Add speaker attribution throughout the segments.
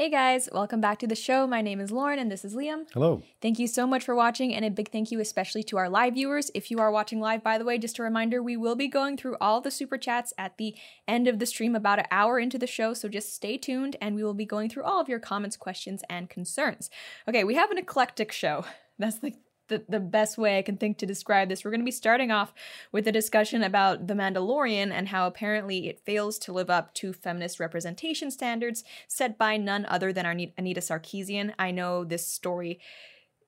Speaker 1: Hey guys, welcome back to the show. My name is Lauren and this is Liam.
Speaker 2: Hello.
Speaker 1: Thank you so much for watching, and a big thank you especially to our live viewers. If you are watching live, by the way, just a reminder we will be going through all the super chats at the end of the stream about an hour into the show, so just stay tuned and we will be going through all of your comments, questions, and concerns. Okay, we have an eclectic show. That's the the, the best way I can think to describe this. We're going to be starting off with a discussion about The Mandalorian and how apparently it fails to live up to feminist representation standards set by none other than Anita Sarkeesian. I know this story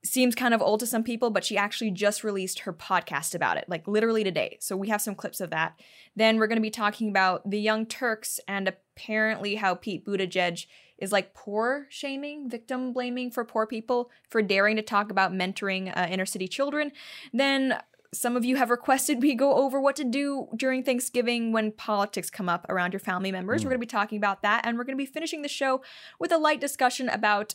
Speaker 1: seems kind of old to some people, but she actually just released her podcast about it, like literally today. So we have some clips of that. Then we're going to be talking about the Young Turks and apparently how Pete Buttigieg is like poor shaming, victim blaming for poor people for daring to talk about mentoring uh, inner city children. Then some of you have requested we go over what to do during Thanksgiving when politics come up around your family members. Mm. We're going to be talking about that, and we're going to be finishing the show with a light discussion about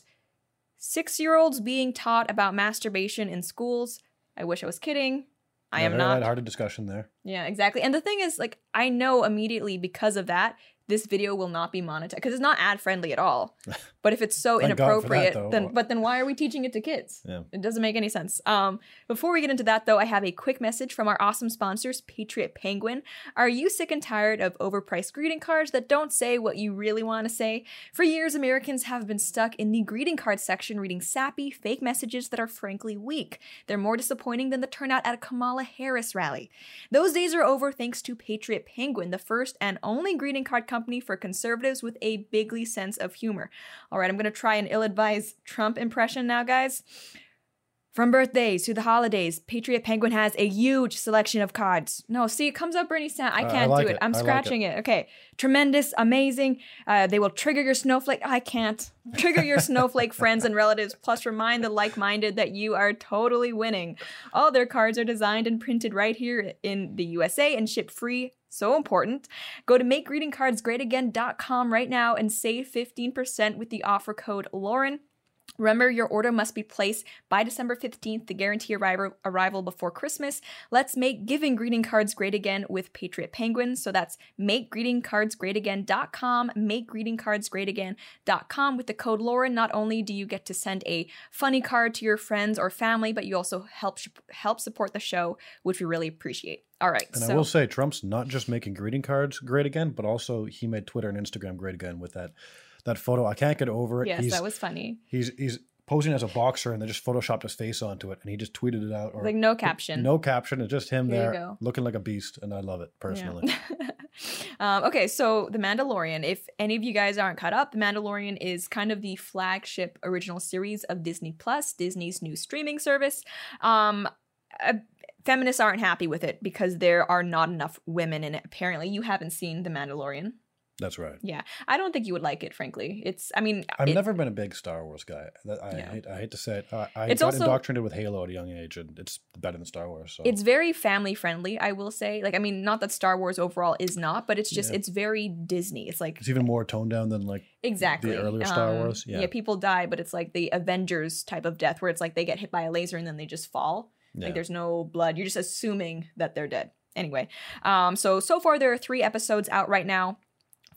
Speaker 1: six year olds being taught about masturbation in schools. I wish I was kidding. I am not.
Speaker 2: Hard discussion there.
Speaker 1: Yeah, exactly. And the thing is, like, I know immediately because of that this video will not be monetized because it's not ad friendly at all. But if it's so inappropriate, that, then but then why are we teaching it to kids? Yeah. It doesn't make any sense. Um, before we get into that though, I have a quick message from our awesome sponsors, Patriot Penguin. Are you sick and tired of overpriced greeting cards that don't say what you really want to say? For years, Americans have been stuck in the greeting card section reading sappy, fake messages that are frankly weak. They're more disappointing than the turnout at a Kamala Harris rally. Those days are over thanks to Patriot Penguin, the first and only greeting card company company for conservatives with a bigly sense of humor. All right, I'm going to try an ill advised Trump impression now, guys. From birthdays to the holidays, Patriot Penguin has a huge selection of cards. No, see, it comes up Bernie Sanders. I can't uh, I like do it. it. I'm I scratching like it. it. Okay. Tremendous, amazing. Uh, they will trigger your snowflake. I can't. Trigger your snowflake friends and relatives, plus remind the like minded that you are totally winning. All their cards are designed and printed right here in the USA and shipped free so important. Go to makegreetingcardsgreatagain.com right now and save 15% with the offer code Lauren. Remember, your order must be placed by December 15th to guarantee arrival, arrival before Christmas. Let's make giving greeting cards great again with Patriot Penguin. So that's makegreetingcardsgreatagain.com, makegreetingcardsgreatagain.com. With the code Lauren, not only do you get to send a funny card to your friends or family, but you also help help support the show, which we really appreciate. All right.
Speaker 2: And so. I will say, Trump's not just making greeting cards great again, but also he made Twitter and Instagram great again with that that photo. I can't get over it.
Speaker 1: Yes, he's, that was funny.
Speaker 2: He's he's posing as a boxer and they just photoshopped his face onto it and he just tweeted it out
Speaker 1: or like no caption
Speaker 2: no caption it's just him there, there looking like a beast and i love it personally
Speaker 1: yeah. um, okay so the mandalorian if any of you guys aren't caught up the mandalorian is kind of the flagship original series of disney plus disney's new streaming service um, uh, feminists aren't happy with it because there are not enough women in it apparently you haven't seen the mandalorian
Speaker 2: that's right.
Speaker 1: Yeah, I don't think you would like it. Frankly, it's. I mean,
Speaker 2: I've it, never been a big Star Wars guy. I, yeah. hate, I hate to say it. I, I it's got also, indoctrinated with Halo at a young age, and it's better than Star Wars. So.
Speaker 1: It's very family friendly. I will say. Like, I mean, not that Star Wars overall is not, but it's just yeah. it's very Disney. It's like
Speaker 2: it's even more toned down than like
Speaker 1: exactly
Speaker 2: the earlier Star um, Wars.
Speaker 1: Yeah. yeah, people die, but it's like the Avengers type of death, where it's like they get hit by a laser and then they just fall. Like, there's no blood. You're just assuming that they're dead. Anyway, um, so so far there are three episodes out right now.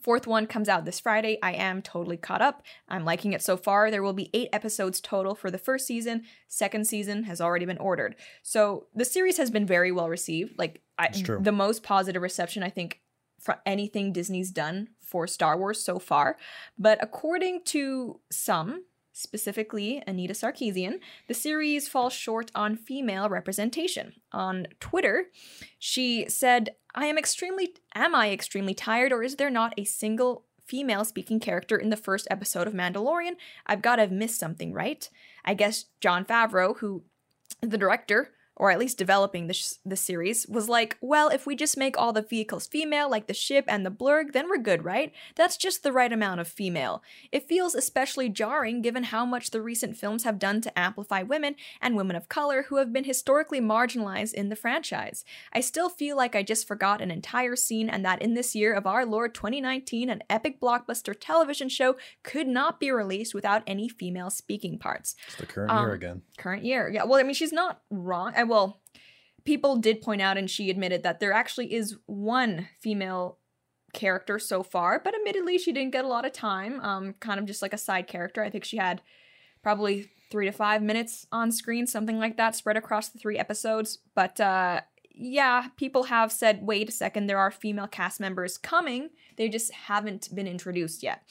Speaker 1: Fourth one comes out this Friday. I am totally caught up. I'm liking it so far. There will be eight episodes total for the first season. Second season has already been ordered. So the series has been very well received. Like I, the most positive reception I think for anything Disney's done for Star Wars so far. But according to some, specifically Anita Sarkeesian, the series falls short on female representation. On Twitter, she said, I am extremely am I extremely tired or is there not a single female speaking character in the first episode of Mandalorian? I've got to have missed something, right? I guess Jon Favreau, who the director, or at least developing the, the series, was like, well, if we just make all the vehicles female, like the ship and the blurrg, then we're good, right? That's just the right amount of female. It feels especially jarring given how much the recent films have done to amplify women and women of color who have been historically marginalized in the franchise. I still feel like I just forgot an entire scene and that in this year of our Lord 2019, an epic blockbuster television show could not be released without any female speaking parts.
Speaker 2: It's the current um, year again.
Speaker 1: Current year. Yeah, well, I mean, she's not wrong. I well, people did point out, and she admitted that there actually is one female character so far, but admittedly, she didn't get a lot of time. Um, kind of just like a side character. I think she had probably three to five minutes on screen, something like that, spread across the three episodes. But uh, yeah, people have said, wait a second, there are female cast members coming. They just haven't been introduced yet.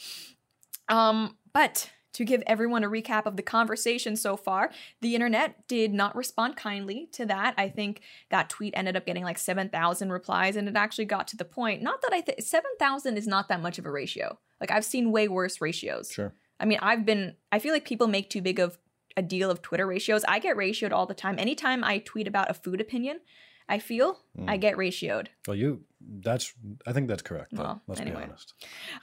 Speaker 1: Um, but to give everyone a recap of the conversation so far, the internet did not respond kindly to that. I think that tweet ended up getting like 7,000 replies, and it actually got to the point. Not that I think 7,000 is not that much of a ratio. Like, I've seen way worse ratios.
Speaker 2: Sure.
Speaker 1: I mean, I've been, I feel like people make too big of a deal of Twitter ratios. I get ratioed all the time. Anytime I tweet about a food opinion, I feel mm. I get ratioed.
Speaker 2: Well, you that's I think that's correct. Well, let's anyway. be honest.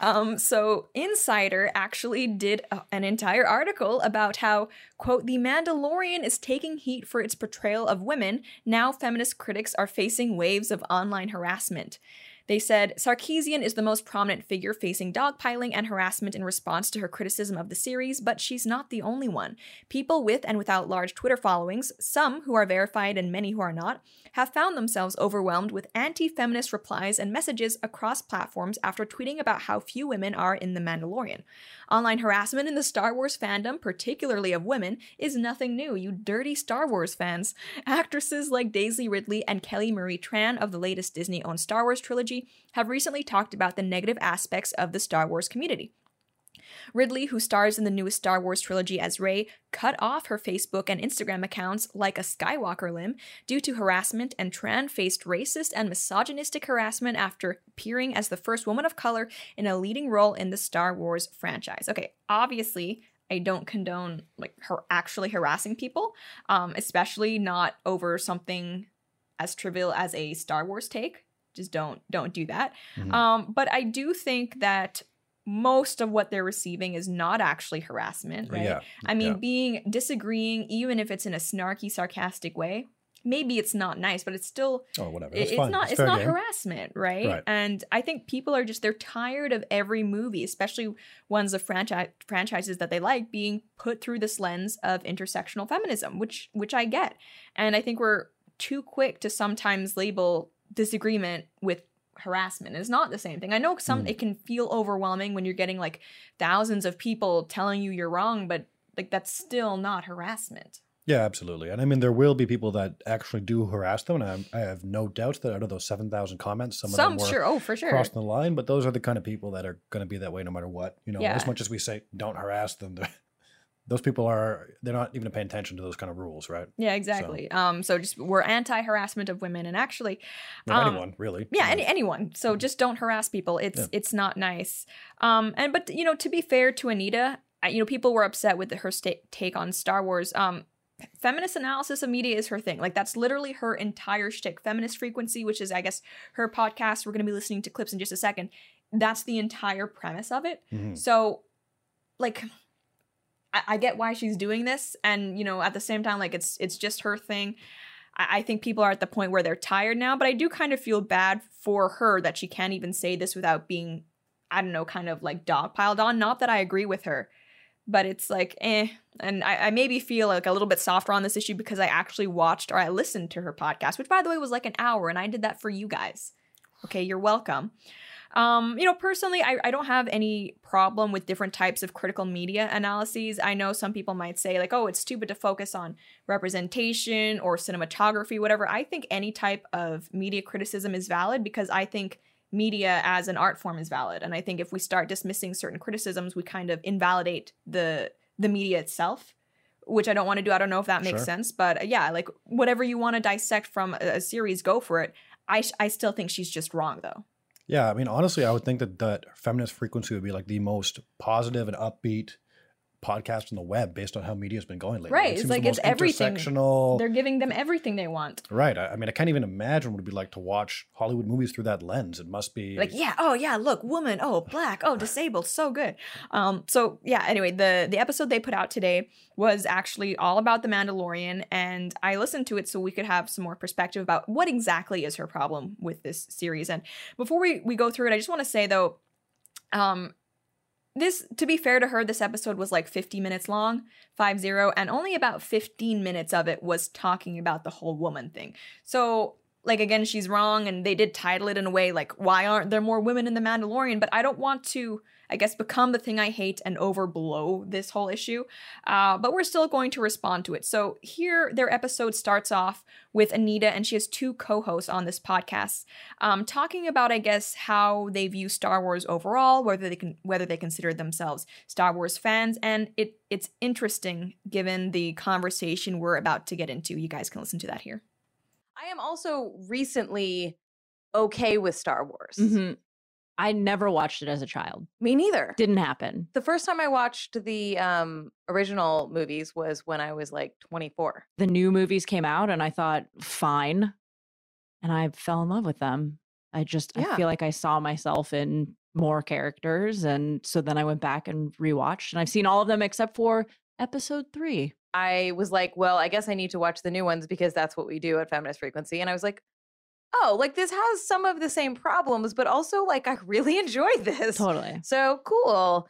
Speaker 1: Um, so Insider actually did a, an entire article about how quote the Mandalorian is taking heat for its portrayal of women. Now feminist critics are facing waves of online harassment. They said Sarkeesian is the most prominent figure facing dogpiling and harassment in response to her criticism of the series, but she's not the only one. People with and without large Twitter followings, some who are verified and many who are not, have found themselves overwhelmed with anti feminist replies and messages across platforms after tweeting about how few women are in The Mandalorian. Online harassment in the Star Wars fandom, particularly of women, is nothing new, you dirty Star Wars fans. Actresses like Daisy Ridley and Kelly Marie Tran of the latest Disney owned Star Wars trilogy have recently talked about the negative aspects of the Star Wars community. Ridley, who stars in the newest Star Wars trilogy as Rey, cut off her Facebook and Instagram accounts like a Skywalker limb due to harassment and Tran faced racist and misogynistic harassment after appearing as the first woman of color in a leading role in the Star Wars franchise. Okay, obviously, I don't condone like her actually harassing people, um, especially not over something as trivial as a Star Wars take. Just don't don't do that. Mm-hmm. Um, but I do think that most of what they're receiving is not actually harassment, right? Yeah. I mean, yeah. being disagreeing, even if it's in a snarky, sarcastic way, maybe it's not nice, but it's still
Speaker 2: oh whatever.
Speaker 1: it's
Speaker 2: fine.
Speaker 1: not it's, it's not game. harassment, right? right? And I think people are just they're tired of every movie, especially ones of franchise franchises that they like, being put through this lens of intersectional feminism, which which I get, and I think we're too quick to sometimes label disagreement with harassment. is not the same thing. I know some mm. it can feel overwhelming when you're getting like thousands of people telling you you're wrong, but like that's still not harassment.
Speaker 2: Yeah, absolutely. And I mean, there will be people that actually do harass them, and I, I have no doubts that out of those seven thousand comments, some, some of them were
Speaker 1: sure, oh for sure
Speaker 2: crossing the line. But those are the kind of people that are going to be that way no matter what. You know, yeah. as much as we say don't harass them, those people are they're not even paying attention to those kind of rules, right?
Speaker 1: Yeah, exactly. So, um, so just we're anti-harassment of women, and actually,
Speaker 2: um, anyone really.
Speaker 1: Yeah, any, anyone. So mm-hmm. just don't harass people. It's yeah. it's not nice. Um, and but you know, to be fair to Anita, you know, people were upset with her sta- take on Star Wars. Um, feminist analysis of media is her thing. Like that's literally her entire shtick. Feminist frequency, which is I guess her podcast. We're going to be listening to clips in just a second. That's the entire premise of it. Mm-hmm. So, like I, get why she's doing this, and you know, at the same time, like it's it's just her thing. I, think people are at the point where they're tired now, but I do kind of feel bad for her that she can't even say this without being, I don't know, kind of like dogpiled on. Not that I agree with her, but it's like eh and I, I, maybe feel like a little bit softer on this issue because i actually watched or i listened to her podcast which by the way was like an hour and i did that for you guys okay you're welcome um, you know, personally, I, I don't have any problem with different types of critical media analyses. I know some people might say, like, oh, it's stupid to focus on representation or cinematography, whatever. I think any type of media criticism is valid because I think media as an art form is valid. And I think if we start dismissing certain criticisms, we kind of invalidate the the media itself which I don't want to do. I don't know if that makes sure. sense, but uh, yeah, like whatever you want to dissect from a, a series, go for it. I I still think she's just wrong though.
Speaker 2: Yeah, I mean, honestly, I would think that that feminist frequency would be like the most positive and upbeat podcast on the web based on how media's been going lately.
Speaker 1: Right. It it's like it's everything. They're giving them everything they want.
Speaker 2: Right. I, I, mean, I can't even imagine what it'd be like to watch Hollywood movies through that lens. It must be
Speaker 1: like, yeah, oh yeah, look, woman, oh black, oh disabled, so good. Um, so yeah, anyway, the the episode they put out today was actually all about the Mandalorian, and I listened to it so we could have some more perspective about what exactly is her problem with this series. And before we, we go through it, I just want to say though, um, this to be fair to her this episode was like 50 minutes long 50 and only about 15 minutes of it was talking about the whole woman thing. So like again she's wrong and they did title it in a way like why aren't there more women in the Mandalorian? But I don't want to I guess, become the thing I hate and overblow this whole issue. Uh, but we're still going to respond to it. So here, their episode starts off with Anita, and she has two co-hosts on this podcast, um, talking about, I guess, how they view Star Wars overall, whether they can whether they consider themselves Star Wars fans, and it it's interesting given the conversation we're about to get into. You guys can listen to that here.
Speaker 3: I am also recently okay with Star Wars.
Speaker 4: Mm-hmm. I never watched it as a child.
Speaker 3: Me neither.
Speaker 4: Didn't happen.
Speaker 3: The first time I watched the um, original movies was when I was like 24.
Speaker 4: The new movies came out and I thought, fine. And I fell in love with them. I just yeah. I feel like I saw myself in more characters. And so then I went back and rewatched and I've seen all of them except for episode three.
Speaker 3: I was like, well, I guess I need to watch the new ones because that's what we do at Feminist Frequency. And I was like, oh, like this has some of the same problems, but also like I really enjoyed this.
Speaker 4: Totally.
Speaker 3: So cool.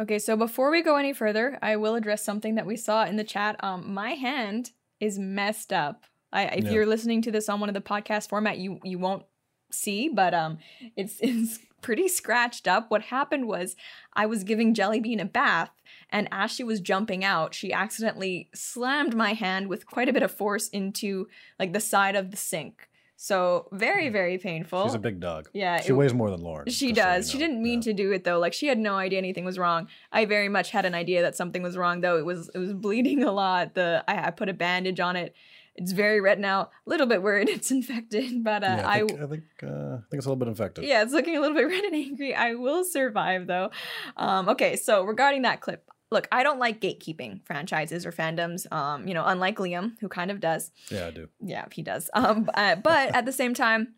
Speaker 1: Okay, so before we go any further, I will address something that we saw in the chat. Um, my hand is messed up. I, if yeah. you're listening to this on one of the podcast format, you you won't see, but um, it's it's pretty scratched up. What happened was I was giving Jellybean a bath, and as she was jumping out, she accidentally slammed my hand with quite a bit of force into like the side of the sink. So very, hmm. very painful.
Speaker 2: She's a big dog.
Speaker 1: Yeah.
Speaker 2: She it, weighs more than Lauren.
Speaker 1: She does. So you know. She didn't mean yeah. to do it though. Like she had no idea anything was wrong. I very much had an idea that something was wrong though. It was it was bleeding a lot. The I, I put a bandage on it. It's very red now. A little bit worried it's infected, but uh,
Speaker 2: yeah, I think I, I think, uh, I think it's a little bit infected.
Speaker 1: Yeah, it's looking a little bit red and angry. I will survive though. Um, okay, so regarding that clip, look, I don't like gatekeeping franchises or fandoms. Um, you know, unlike Liam, who kind of does.
Speaker 2: Yeah, I do.
Speaker 1: Yeah, he does. Um, uh, but at the same time,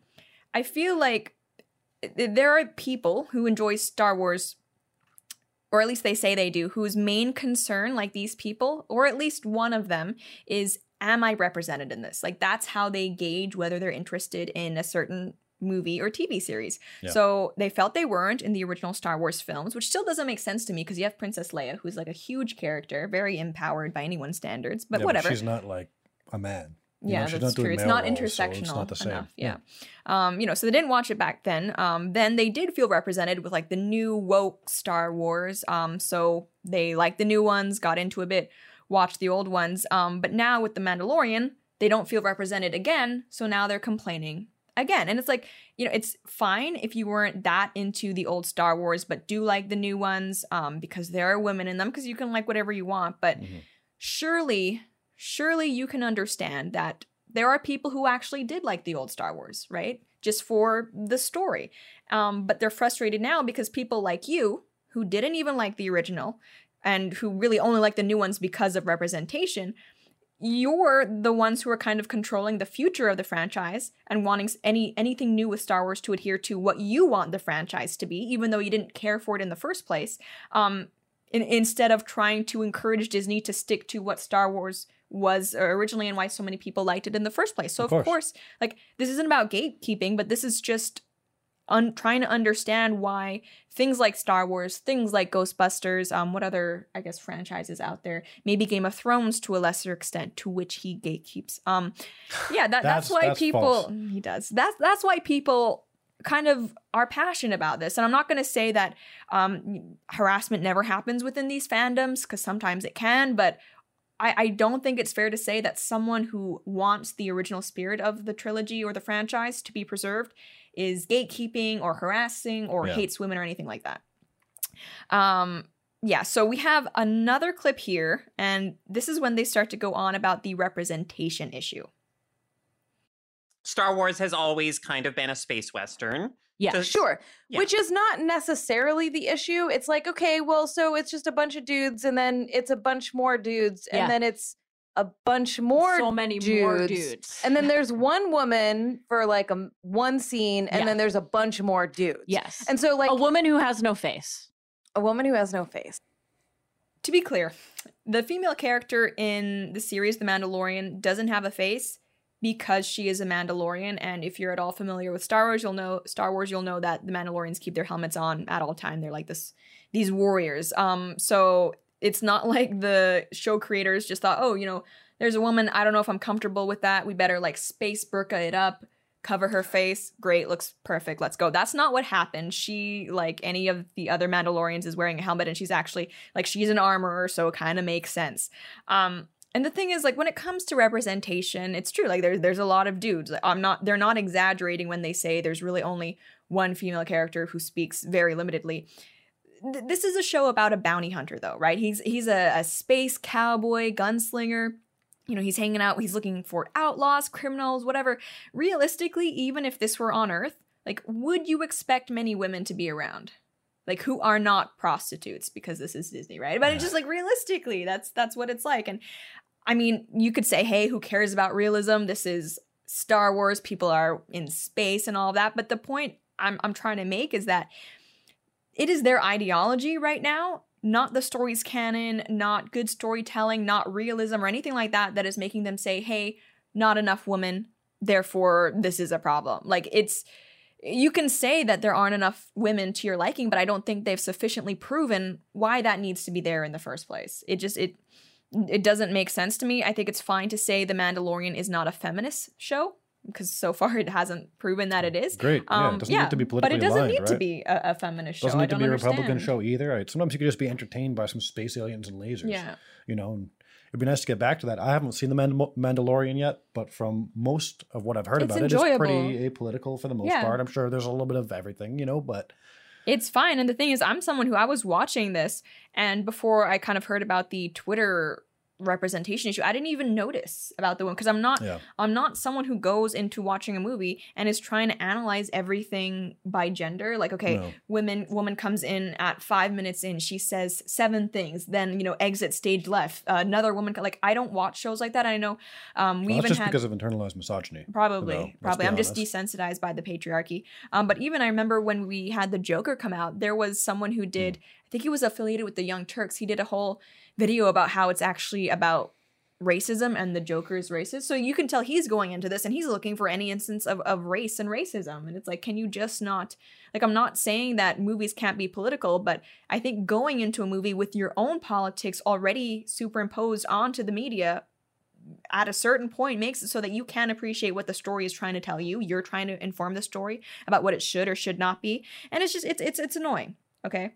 Speaker 1: I feel like there are people who enjoy Star Wars, or at least they say they do, whose main concern, like these people, or at least one of them, is am I represented in this? Like that's how they gauge whether they're interested in a certain movie or TV series. Yeah. So they felt they weren't in the original Star Wars films, which still doesn't make sense to me because you have Princess Leia, who's like a huge character, very empowered by anyone's standards, but
Speaker 2: yeah,
Speaker 1: whatever.
Speaker 2: But she's not like a man.
Speaker 1: You yeah, know, that's true. It's not roles, intersectional so it's not enough. Yeah. yeah. Um, you know, so they didn't watch it back then. Um, then they did feel represented with like the new woke Star Wars. Um, so they liked the new ones, got into a bit, watched the old ones. Um, but now with the Mandalorian, they don't feel represented again. So now they're complaining again. And it's like, you know, it's fine if you weren't that into the old Star Wars, but do like the new ones um, because there are women in them because you can like whatever you want. But mm-hmm. surely, surely you can understand that there are people who actually did like the old Star Wars, right? Just for the story. Um, but they're frustrated now because people like you, who didn't even like the original and who really only like the new ones because of representation, you're the ones who are kind of controlling the future of the franchise and wanting any anything new with Star Wars to adhere to what you want the franchise to be, even though you didn't care for it in the first place. Um, in, instead of trying to encourage Disney to stick to what Star Wars was originally and why so many people liked it in the first place. So of, of course. course, like this isn't about gatekeeping, but this is just un- trying to understand why things like Star Wars, things like Ghostbusters, um, what other I guess franchises out there, maybe Game of Thrones to a lesser extent, to which he gatekeeps. Um, yeah, that, that's, that's, why that's people false. he does. That's that's why people kind of are passionate about this. And I'm not going to say that um, harassment never happens within these fandoms because sometimes it can, but I, I don't think it's fair to say that someone who wants the original spirit of the trilogy or the franchise to be preserved is gatekeeping or harassing or yeah. hates women or anything like that. Um, yeah, so we have another clip here, and this is when they start to go on about the representation issue.
Speaker 5: Star Wars has always kind of been a space western.
Speaker 3: Yeah, Just, sure. Yeah. Which is not necessarily the issue. It's like, okay, well, so it's just a bunch of dudes, and then it's a bunch more dudes, and yeah. then it's a bunch more
Speaker 4: so many dudes. more dudes.
Speaker 3: and then there's one woman for like a one scene and yeah. then there's a bunch more dudes.
Speaker 4: Yes.
Speaker 3: And so like
Speaker 4: a woman who has no face.
Speaker 3: A woman who has no face.
Speaker 1: To be clear the female character in the series the mandalorian doesn't have a face because she is a mandalorian and if you're at all familiar with star wars you'll know star wars you'll know that the mandalorians keep their helmets on at all time. They're like this these warriors. Um so it's not like the show creators just thought, oh, you know, there's a woman. I don't know if I'm comfortable with that. We better like space burka it up. cover her face. Great, looks perfect. Let's go. That's not what happened. She, like any of the other Mandalorians, is wearing a helmet and she's actually like she's an armorer, so it kind of makes sense. Um, and the thing is, like when it comes to representation, it's true. Like there's there's a lot of dudes. I'm not. They're not exaggerating when they say there's really only one female character who speaks very limitedly. Th- this is a show about a bounty hunter, though, right? He's he's a, a space cowboy gunslinger you know, he's hanging out, he's looking for outlaws, criminals, whatever. Realistically, even if this were on Earth, like, would you expect many women to be around? Like who are not prostitutes because this is Disney, right? But it's just like realistically, that's that's what it's like. And I mean, you could say, hey, who cares about realism? This is Star Wars, people are in space and all that. But the point I'm I'm trying to make is that it is their ideology right now not the story's canon, not good storytelling, not realism or anything like that that is making them say, hey, not enough women, therefore this is a problem. Like it's you can say that there aren't enough women to your liking, but I don't think they've sufficiently proven why that needs to be there in the first place. It just it it doesn't make sense to me. I think it's fine to say The Mandalorian is not a feminist show because so far it hasn't proven that it is.
Speaker 2: Great. Yeah, um, it doesn't yeah, need to be politically
Speaker 1: But it doesn't
Speaker 2: aligned,
Speaker 1: need
Speaker 2: right?
Speaker 1: to be a, a feminist show.
Speaker 2: Doesn't need to be
Speaker 1: a
Speaker 2: Republican show either. Sometimes you could just be entertained by some space aliens and lasers.
Speaker 1: Yeah.
Speaker 2: You know, and it'd be nice to get back to that. I haven't seen the Mandal- Mandalorian yet, but from most of what I've heard
Speaker 1: it's
Speaker 2: about
Speaker 1: enjoyable.
Speaker 2: it, it's pretty apolitical for the most
Speaker 1: yeah.
Speaker 2: part. I'm sure there's a little bit of everything, you know, but
Speaker 1: it's fine. And the thing is, I'm someone who I was watching this, and before I kind of heard about the Twitter representation issue i didn't even notice about the woman because i'm not
Speaker 2: yeah.
Speaker 1: i'm not someone who goes into watching a movie and is trying to analyze everything by gender like okay
Speaker 2: No.
Speaker 1: women woman comes in at five minutes in she says seven things then you know exit stage left uh, another woman like i don't watch shows like that i know um we
Speaker 2: well,
Speaker 1: even
Speaker 2: just
Speaker 1: had
Speaker 2: because of internalized misogyny.
Speaker 1: Probably,
Speaker 2: let's
Speaker 1: probably. I'm just desensitized by the patriarchy. Um, but even I remember when we had the Joker come out, there was someone who did.
Speaker 2: Hmm.
Speaker 1: I think he was affiliated with the Young Turks. He did a whole video about how it's actually about racism and the Joker's racist. So you can tell he's going into this and he's looking for any instance of, of race and racism. And it's like, can you just not like I'm not saying that movies can't be political, but I think going into a movie with your own politics already superimposed onto the media at a certain point makes it so that you can appreciate what the story is trying to tell you. You're trying to inform the story about what it should or should not be. And it's just it's it's it's annoying. Okay.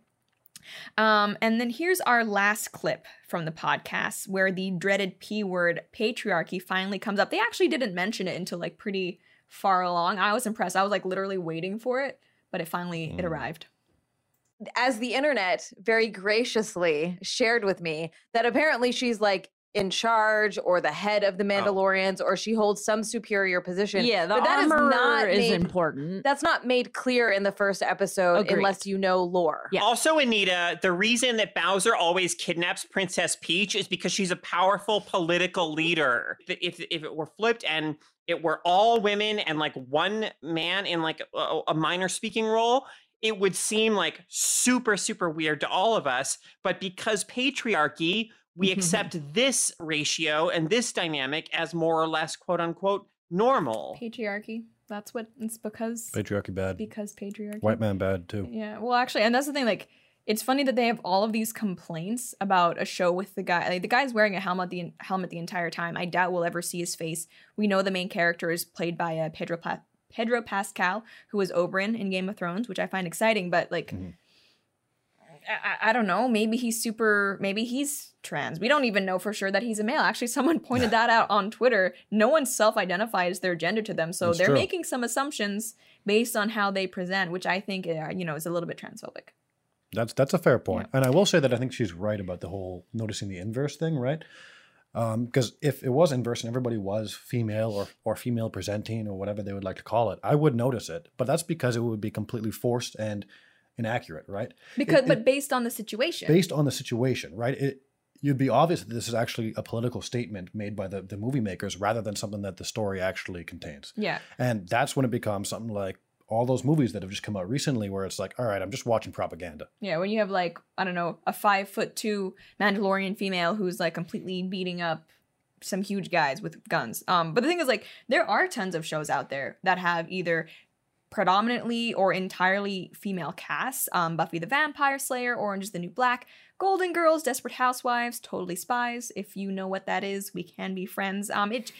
Speaker 1: Um, and then here's our last clip from the podcast where the dreaded P word patriarchy finally comes up. They actually didn't mention it until like pretty far along. I was impressed. I was like literally waiting for it, but it finally
Speaker 2: Mm.
Speaker 1: it arrived.
Speaker 3: As the internet very graciously shared with me that apparently she's like in charge or the head of the oh. Mandalorians or she holds some superior position.
Speaker 4: Yeah, the
Speaker 3: but that is
Speaker 4: armor
Speaker 3: not
Speaker 4: is
Speaker 3: made-
Speaker 4: important.
Speaker 3: That's not made clear in the first episode
Speaker 4: Agreed.
Speaker 3: unless you know lore.
Speaker 4: Yeah.
Speaker 5: Also, Anita, the reason that Bowser always kidnaps Princess Peach is because she's a powerful political leader. If if it were flipped and it were all women and like one man in like a, a minor speaking role, it would seem like super super weird to all of us. But because patriarchy, we accept this ratio and this dynamic as more or less quote unquote normal.
Speaker 1: Patriarchy. That's what it's because
Speaker 2: Patriarchy bad.
Speaker 1: because patriarchy.
Speaker 2: White man bad too.
Speaker 1: Yeah. Well, actually, and that's the thing. Like, it's funny that they have all of these complaints about a show with the guy. Like, the guy's wearing a helmet the helmet the entire time. I doubt we'll ever see his face. We know the main character is played by uh, Pedro pa- Pedro Pascal, who was Oberyn in Game of Thrones, which I find exciting. But like,
Speaker 2: Mhm.
Speaker 1: I, I don't know. Maybe he's super. Maybe he's trans. We don't even know for sure that he's a male. Actually, someone pointed that out on Twitter. No one self-identifies their gender to them, so
Speaker 2: That's
Speaker 1: they're
Speaker 2: true.
Speaker 1: making some assumptions based on how they present, which I think uh, you know is a little bit transphobic.
Speaker 2: That's that's a fair point. And I will say that I think she's right about the whole noticing the inverse thing, right? Because if it was inverse and everybody was female or, or female presenting or whatever they would like to call it, I would notice it. But that's because it would be completely forced and inaccurate, right?
Speaker 1: Because,
Speaker 2: It-
Speaker 1: but
Speaker 2: it-
Speaker 1: based on the situation,
Speaker 2: based on the situation, right? It you'd be obvious that this is actually a political statement made by the, the movie makers rather than something that the story actually contains.
Speaker 1: yeah,
Speaker 2: And that's when it becomes something like all those movies that have just come out recently where it's like, all right, I'm just watching propaganda.
Speaker 1: yeah. When you have like I don't know a five foot two Mandalorian female who's like completely beating up some huge guys with guns. Um, but the thing is, like, there are tons of shows out there that have either predominantly or entirely female casts. Um, Buffy the Vampire Slayer, Orange is the New Black, Golden Girls, Desperate Housewives, Totally Spies. If you know what that is, we can be friends. Um, it.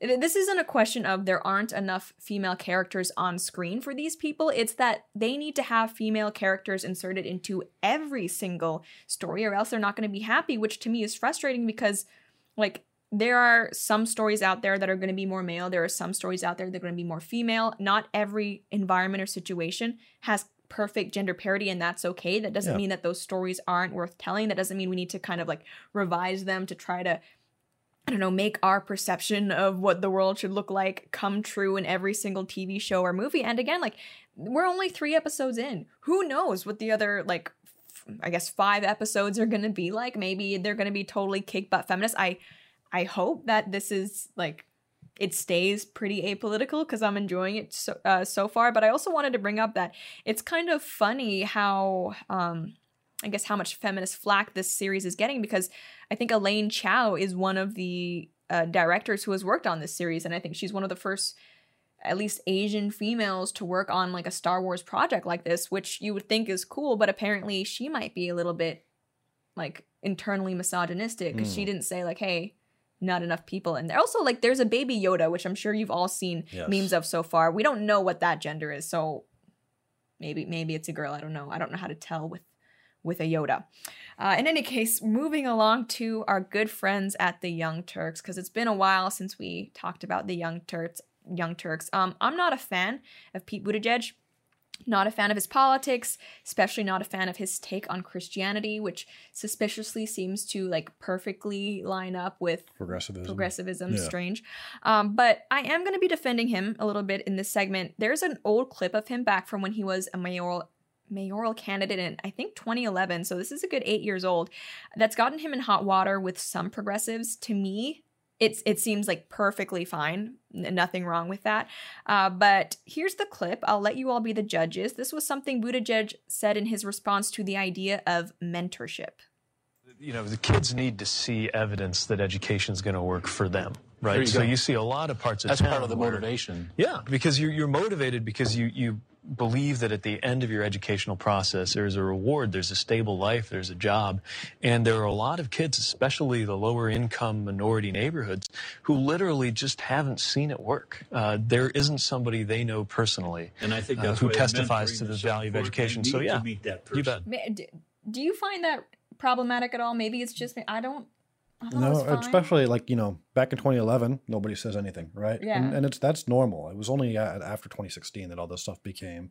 Speaker 1: this isn't a question of there aren't enough female characters on screen for these people. It's that they need to have female characters inserted into every single story, or else they're not going to be happy, which to me is frustrating because, like, there are some stories out there that are going to be more male. There are some stories out there that are going to be more female. Not every environment or situation has perfect gender parity, and that's okay. That doesn't yeah. mean that those stories aren't worth telling. That doesn't mean we need to kind of like revise them to try to I don't know, make our perception of what the world should look like come true in every single TV show or movie. And again, like, we're only three episodes in. Who knows what the other, like, I guess five episodes are going to be like? Maybe they're going to be totally kick butt feminist. I, I hope that this is like it stays pretty apolitical because I'm enjoying it so uh, so far. But I also wanted to bring up that it's kind of funny how um, I guess how much feminist flack this series is getting because I think Elaine Chao is one of the uh, directors who has worked on this series, and I think she's one of the first, at least Asian females to work on like a Star Wars project like this, which you would think is cool, but apparently she might be a little bit like internally misogynistic because mm. she hmm. didn't say like, hey, not enough people and there. Also, like there's a baby Yoda, which I'm sure you've all seen yes. memes of so far. We don't know what that gender is, so maybe maybe it's a girl. I don't know. I don't know how to tell with with a Yoda. Uh, in any case, moving along to our good friends at the Young Turks, because it's been a while since we talked about the Young Turks. Young Turks. Um, I'm not a fan of Pete Buttigieg. Not a fan of his politics, especially not a fan of his take on Christianity, which suspiciously seems to like perfectly line up with
Speaker 2: progressivism.
Speaker 1: Progressivism, yeah. strange. Um, but I am going to be defending him a little bit in this segment. There's an old clip of him back from when he was a mayoral mayoral candidate in I think 2011. So this is a good eight years old. That's gotten him in hot water with some progressives. To me, it's it seems like perfectly fine. Nothing wrong with that. Uh, but here's the clip. I'll let you all be the judges. This was something Buttigieg said in his response to the idea of mentorship.
Speaker 6: You know, the kids need to see evidence that education is going to work for them right? You so go. you see a lot of parts of
Speaker 7: That's part of the motivation.
Speaker 6: Yeah, because you're, you're motivated because you, you believe that at the end of your educational process, there's a reward, there's a stable life, there's a job. And there are a lot of kids, especially the lower income minority neighborhoods, who literally just haven't seen it work. Uh, there isn't somebody they know personally
Speaker 7: and I think
Speaker 6: uh, who testifies to the value of education. So, yeah, you bet.
Speaker 1: Do you find that problematic at all? Maybe it's just me. I don't
Speaker 2: no, especially like you know, back in 2011, nobody says anything, right?
Speaker 1: Yeah,
Speaker 2: and, and it's that's normal. It was only after 2016 that all this stuff became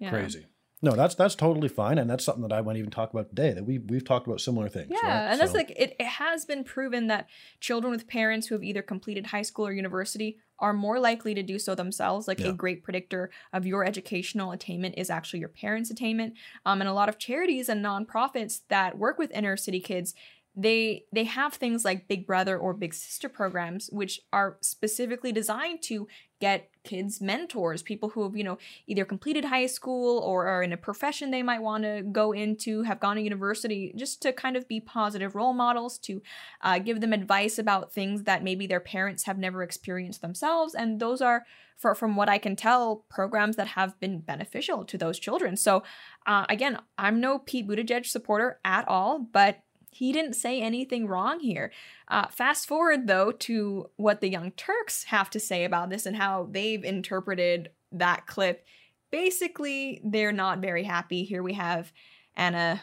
Speaker 2: yeah. crazy. No, that's that's totally fine, and that's something that I won't even talk about today. That we we've talked about similar things.
Speaker 1: Yeah,
Speaker 2: right?
Speaker 1: and so. that's like it, it has been proven that children with parents who have either completed high school or university are more likely to do so themselves. Like yeah. a great predictor of your educational attainment is actually your parents' attainment. Um, and a lot of charities and nonprofits that work with inner city kids they they have things like big brother or big sister programs which are specifically designed to get kids mentors people who have you know either completed high school or are in a profession they might want to go into have gone to university just to kind of be positive role models to uh, give them advice about things that maybe their parents have never experienced themselves. And those are for, from what i can tell programs that have been beneficial to those children. So uh, again i'm no pete buttigieg supporter at all but he didn't say anything wrong here. Uh, fast forward, though, to what the Young Turks have to say about this and how they've interpreted that clip. Basically, they're not very happy. Here we have Ana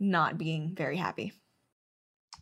Speaker 1: not being very happy.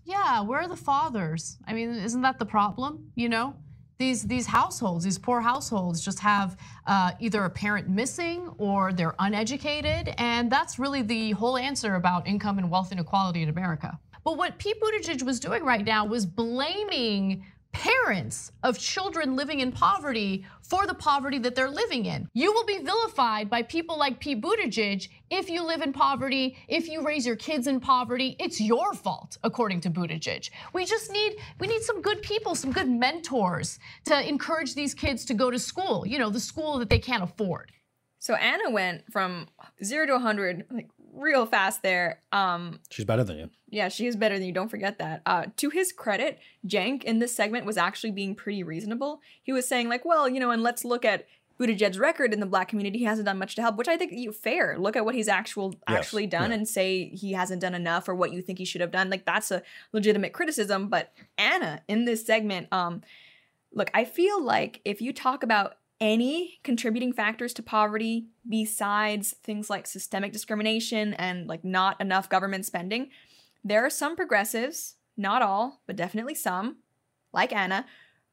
Speaker 8: Yeah, where are the fathers? I mean, isn't that the problem? You know, these these households, these poor households, just have uh, either a parent missing or they're uneducated, and that's really the whole answer about income and wealth inequality in America. But what Pete Buttigieg was doing right now was blaming parents of children living in poverty for the poverty that they're living in. You will be vilified by people like Pete Buttigieg if you live in poverty, if you raise your kids in poverty. It's your fault, according to Buttigieg. We just need we need some good people, some good mentors to encourage these kids to go to school, you know, the school that they can't afford.
Speaker 1: So Ana went from 0 to 100 like real fast there. Um,
Speaker 2: She's better than you.
Speaker 1: Yeah, she is better than you. Don't forget that. Uh, to his credit, Cenk in this segment was actually being pretty reasonable. He was saying like, well, you know, and let's look at Buttigieg's record in the black community. He hasn't done much to help, which I think you fair. Look at what he's actual yes. actually done yeah. and say he hasn't done enough or what you think he should have done. Like that's a legitimate criticism. But Ana in this segment, um, look, I feel like if you talk about any contributing factors to poverty besides things like systemic discrimination and like not enough government spending, there are some progressives, not all, but definitely some, like Ana,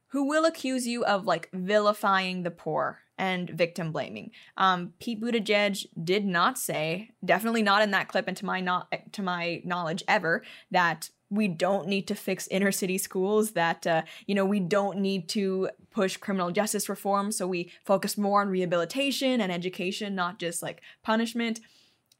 Speaker 1: who will accuse you of like vilifying the poor and victim blaming. Um, Pete Buttigieg did not say, definitely not in that clip, and to my not to my knowledge ever, that we don't need to fix inner city schools. That uh, you know we don't need to push criminal justice reform. So we focus more on rehabilitation and education, not just like punishment.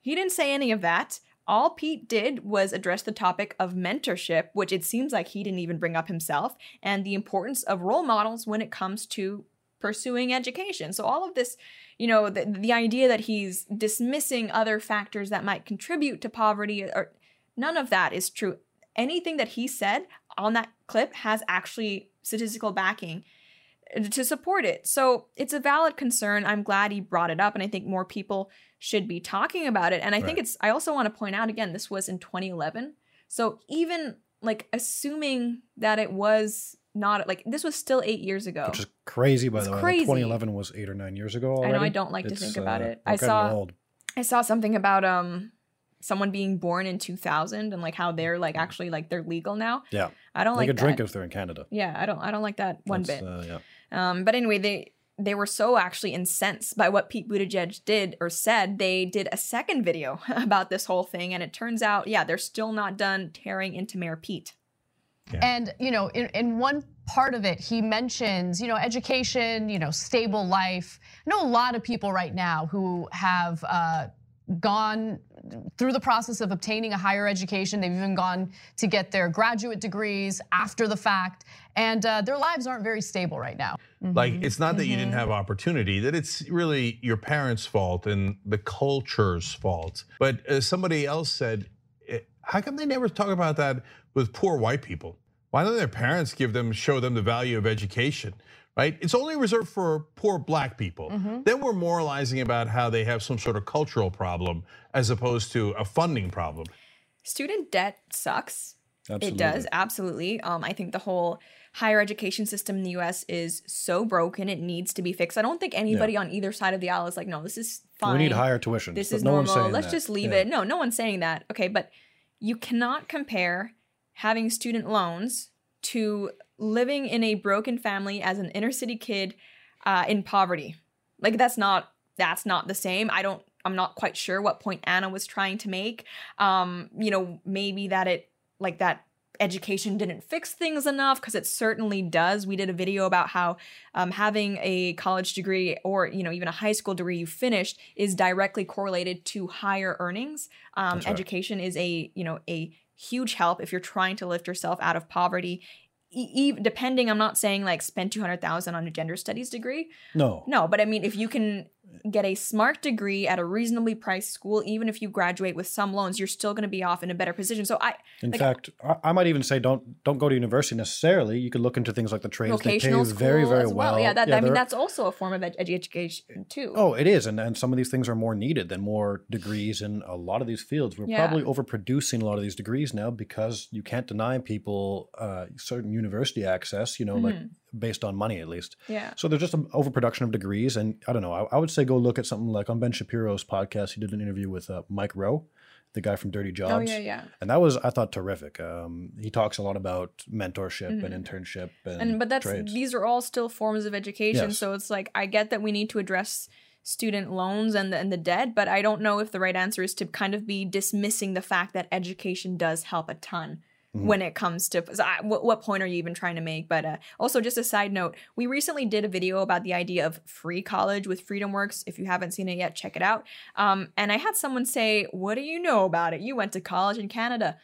Speaker 1: He didn't say any of that. All Pete did was address the topic of mentorship, which it seems like he didn't even bring up himself, and the importance of role models when it comes to pursuing education. So all of this, you know, the, the idea that he's dismissing other factors that might contribute to poverty or none of that is true. Anything that he said on that clip has actually statistical backing to support it. So it's a valid concern. I'm glad he brought it up and I think more people should be talking about it. And I right. think it's I also want to point out again this was in 2011. So even like assuming that it was not like this was still eight years ago,
Speaker 2: which is crazy. By it's the way, crazy. 2011 was eight or nine years ago. Already.
Speaker 1: I know I don't like it's, to think about uh, it. I saw. I saw something about um someone being born in 2000 and like how they're like actually like they're legal now.
Speaker 2: Yeah,
Speaker 1: I don't
Speaker 2: they
Speaker 1: like.
Speaker 2: They could drink if they're in Canada.
Speaker 1: Yeah, I don't. I don't like that one That's, bit. Uh, yeah. Um, but anyway, they they were so actually incensed by what Pete Buttigieg did or said, they did a second video about this whole thing. And it turns out, yeah, they're still not done tearing into Mayor Pete.
Speaker 8: Yeah. And, you know, in, in one part of it, he mentions, you know, education, you know, stable life. I know a lot of people right now who have uh, gone through the process of obtaining a higher education. They've even gone to get their graduate degrees after the fact, and uh, their lives aren't very stable right now.
Speaker 7: Mm-hmm. Like, it's not that mm-hmm. you didn't mm-hmm. have opportunity, that it's really your parents' fault and the culture's fault. But as somebody else said, eh, how come they never talk about that with poor white people? Why don't their parents give them, show them the value of education? Right? It's only reserved for poor black people. Mm-hmm. Then we're moralizing about how they have some sort of cultural problem as opposed to a funding problem.
Speaker 1: Student debt sucks. Absolutely. It does, absolutely. Um, I think the whole higher education system in the US is so broken, it needs to be fixed. I don't think anybody yeah. on either side of the aisle is like, no, this is fine.
Speaker 2: We need higher tuition.
Speaker 1: This is no normal. Let's that. just leave yeah. it. No, no one's saying that. Okay, but you cannot compare having student loans to living in a broken family as an inner city kid uh, in poverty. Like that's not that's not the same. I don't I'm not quite sure what point Ana was trying to make. Um, you know, maybe that it like that education didn't fix things enough because it certainly does. We did a video about how um, having a college degree or you know even a high school degree you finished is directly correlated to higher earnings. Um, right. Education is a you know a huge help if you're trying to lift yourself out of poverty even depending i'm not saying like spend 200000 on a gender studies degree.
Speaker 2: No.
Speaker 1: No but i mean if you can get a smart degree at a reasonably priced school, even if you graduate with some loans, you're still going to be off in a better position. So I,
Speaker 2: in like, fact, I might even say don't don't go to university necessarily. You could look into things like the trades. They pay very very well. well.
Speaker 1: Yeah, that, yeah, I mean that's also a form of ed- education too.
Speaker 2: Oh, it is, and and some of these things are more needed than more degrees in a lot of these fields. We're yeah. probably overproducing a lot of these degrees now because you can't deny people uh, certain university access. You know, mm-hmm. like based on money at least.
Speaker 1: Yeah.
Speaker 2: So there's just an overproduction of degrees, and I don't know. I, I, would say go look at something like on Ben Shapiro's podcast. He did an interview with uh, Mike Rowe, the guy from Dirty oh, Jobs.
Speaker 1: Oh yeah, yeah.
Speaker 2: And that was I thought terrific. Um, he talks a lot about mentorship mm-hmm. and internship and, and
Speaker 1: but that's
Speaker 2: trades.
Speaker 1: these are all still forms of education. Yes. So it's like I get that we need to address student loans and the, and the debt, but I don't know if the right answer is to kind of be dismissing the fact that education does help a ton mm-hmm. when it comes to so I, what, what point are you even trying to make but uh, also just a side note we recently did a video about the idea of free college with freedomworks if you haven't seen it yet check it out um, and i had someone say what do you know about it you went to college in canada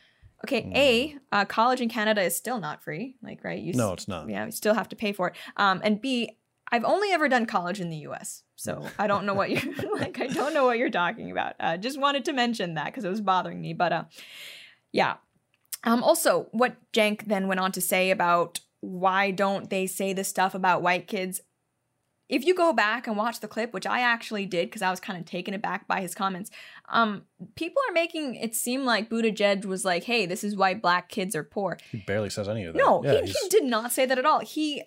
Speaker 1: Okay, mm. A, uh, college in Canada is still not free. Like, right?
Speaker 2: You no, it's not.
Speaker 1: Yeah, you still have to pay for it. Um, and B, I've only ever done college in the U.S., so I don't know what you're like. I don't know what you're talking about. Uh, just wanted to mention that because it was bothering me. But uh, yeah, um, also, what Cenk then went on to say about why don't they say this stuff about white kids? If you go back and watch the clip, which I actually did because I was kind of taken aback by his comments, um, people are making it seem like Buttigieg was like, "Hey, this is why black kids are poor."
Speaker 2: He barely says any of that.
Speaker 1: No, yeah, he, he did not say that at all. He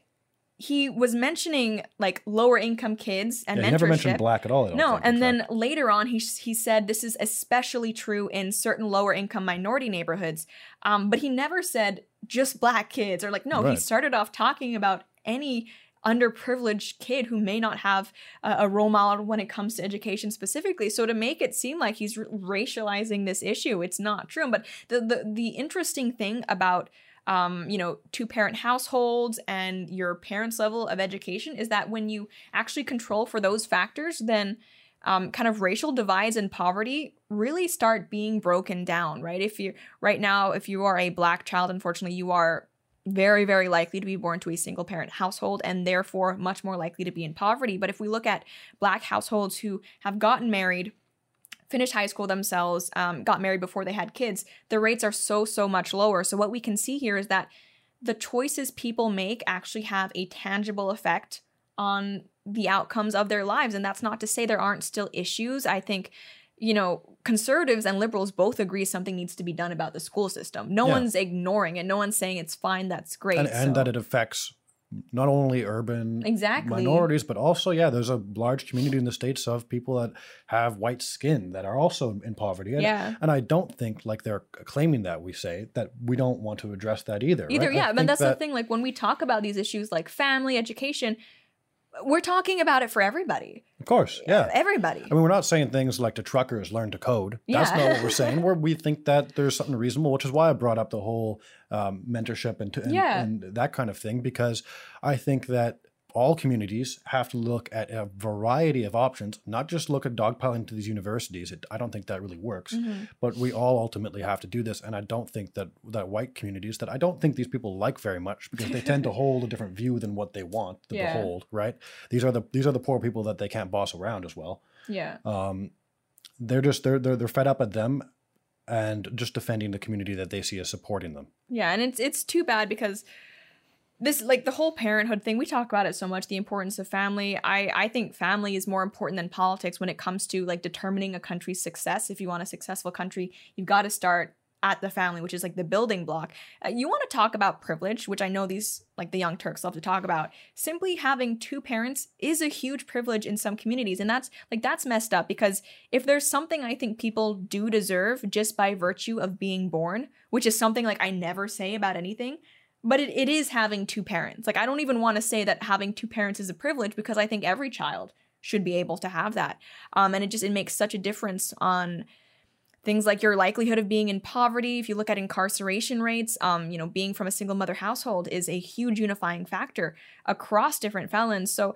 Speaker 1: he was mentioning like lower income kids and
Speaker 2: yeah,
Speaker 1: mentorship. He
Speaker 2: never mentioned black at all.
Speaker 1: no, and then later on, he he said this is especially true in certain lower income minority neighborhoods. Um, but he never said just black kids or like no. Right. He started off talking about any underprivileged kid who may not have a, a, role model when it comes to education specifically. So to make it seem like he's racializing this issue, it's not true. But the the, the interesting thing about um, you know, two parent households and your parents' level of education is that when you actually control for those factors, then um, kind of racial divides and poverty really start being broken down, right? If you right now, if you are a black child, unfortunately, you are very, very likely to be born to a single parent household and therefore much more likely to be in poverty. But if we look at black households who have gotten married finished high school themselves, um, got married before they had kids, the rates are so, so much lower. So, what we can see here is that the choices people make actually have a tangible effect on the outcomes of their lives. And that's not to say there aren't still issues. I think, you know, conservatives and liberals both agree something needs to be done about the school system. No yeah. one's ignoring it. No one's saying it's fine, that's great.
Speaker 2: And, and that it affects not only urban exactly. minorities, but also, yeah, there's a large community in the states of people that have white skin that are also in poverty. And,
Speaker 1: yeah.
Speaker 2: and I don't think like they're claiming that we say that we don't want to address that either.
Speaker 1: Either,
Speaker 2: right?
Speaker 1: yeah. But that's that, the thing. Like when we talk about these issues like family, education, we're talking about it for everybody.
Speaker 2: Of course, yeah.
Speaker 1: Everybody.
Speaker 2: I mean, we're not saying things like the truckers learn to code. That's yeah. not what we're saying. Where we think that there's something reasonable, which is why I brought up the whole um, mentorship and, and,
Speaker 1: yeah.
Speaker 2: and that kind of thing, because I think that all communities have to look at a variety of options, not just look at dogpiling to these universities. It, I don't think that really works. Mm-hmm. But we all ultimately have to do this, and I don't think that that white communities that I don't think these people like very much because they tend to hold a different view than what they want to yeah. behold. Right? These are the these are the poor people that they can't boss around as well.
Speaker 1: Yeah.
Speaker 2: Um, they're just they're they're they're fed up at them and just defending the community that they see as supporting them.
Speaker 1: Yeah, and it's it's too bad because this like the whole parenthood thing we talk about it so much the importance of family. I i think family is more important than politics when it comes to like determining a country's success. If you want a successful country you've got to start at the family which is like the building block. Uh, you want to talk about privilege which i know these like the young turks love to talk about. Simply having two parents is a huge privilege in some communities and that's like that's messed up because if there's something i think people do deserve just by virtue of being born which is something like i never say about anything but it, it is having two parents. Like, I don't even want to say that having two parents is a privilege because I think every child should be able to have that. Um, and it just it makes such a difference on things like your likelihood of being in poverty. If you look at incarceration rates, um, you know, being from a single mother household is a huge unifying factor across different felons. So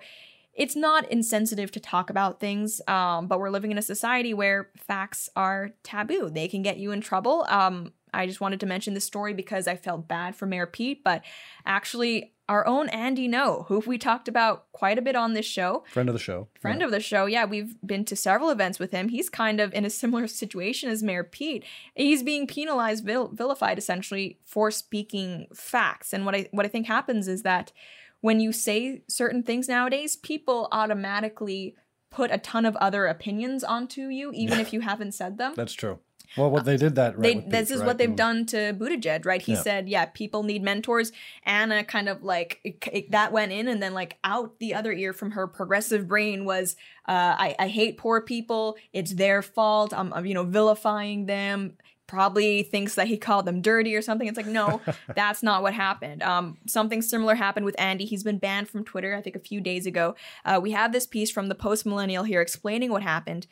Speaker 1: it's not insensitive to talk about things, um, but we're living in a society where facts are taboo. They can get you in trouble. Um, I just wanted to mention this story because I felt bad for Mayor Pete, but actually, our own Andy Ngo, who we talked about quite a bit on this show.
Speaker 2: Friend of the show.
Speaker 1: Friend yeah. of the show. Yeah, we've been to several events with him. He's kind of in a similar situation as Mayor Pete. He's being penalized, vil- vilified essentially for speaking facts. And what I what I think happens is that when you say certain things nowadays, people automatically put a ton of other opinions onto you, even if you haven't said them.
Speaker 2: That's true. Well, what they did that right.
Speaker 1: They, this is right? what they've done to Buttigieg, right? He yeah. said, "Yeah, people need mentors." Ana kind of like it, it, that went in, and then like out the other ear from her progressive brain was, uh, I, "I hate poor people. It's their fault. I'm, I'm, you know, vilifying them." Probably thinks that he called them dirty or something. It's like, no, that's not what happened. Um, something similar happened with Andy. He's been banned from Twitter, I think, a few days ago. Uh, we have this piece from the Post Millennial here explaining what happened.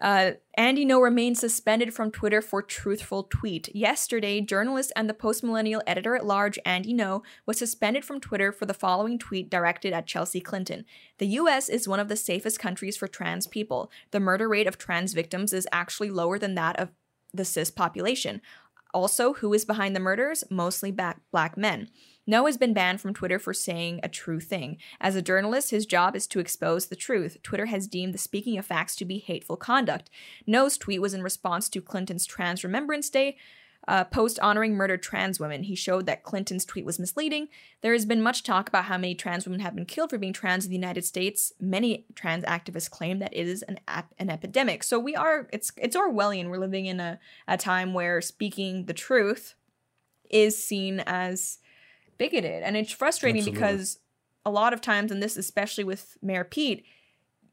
Speaker 1: Uh, Andy Ngo remains suspended from Twitter for truthful tweet. Yesterday, journalist and the Post Millennial editor at large Andy Ngo was suspended from Twitter for the following tweet directed at Chelsea Clinton. The US is one of the safest countries for trans people. The murder rate of trans victims is actually lower than that of the cis population. Also, who is behind the murders? Mostly black men. Ngo has been banned from Twitter for saying a true thing. As a journalist, his job is to expose the truth. Twitter has deemed the speaking of facts to be hateful conduct. Ngo's tweet was in response to Clinton's Trans Remembrance Day. Uh, post honoring murdered trans women. He showed that Clinton's tweet was misleading. There has been much talk about how many trans women have been killed for being trans in the United States. Many trans activists claim that it is an ap- an epidemic. So we are it's it's Orwellian. We're living in a, a time where speaking the truth is seen as bigoted. And it's frustrating Absolutely. because a lot of times, and this especially with Mayor Pete,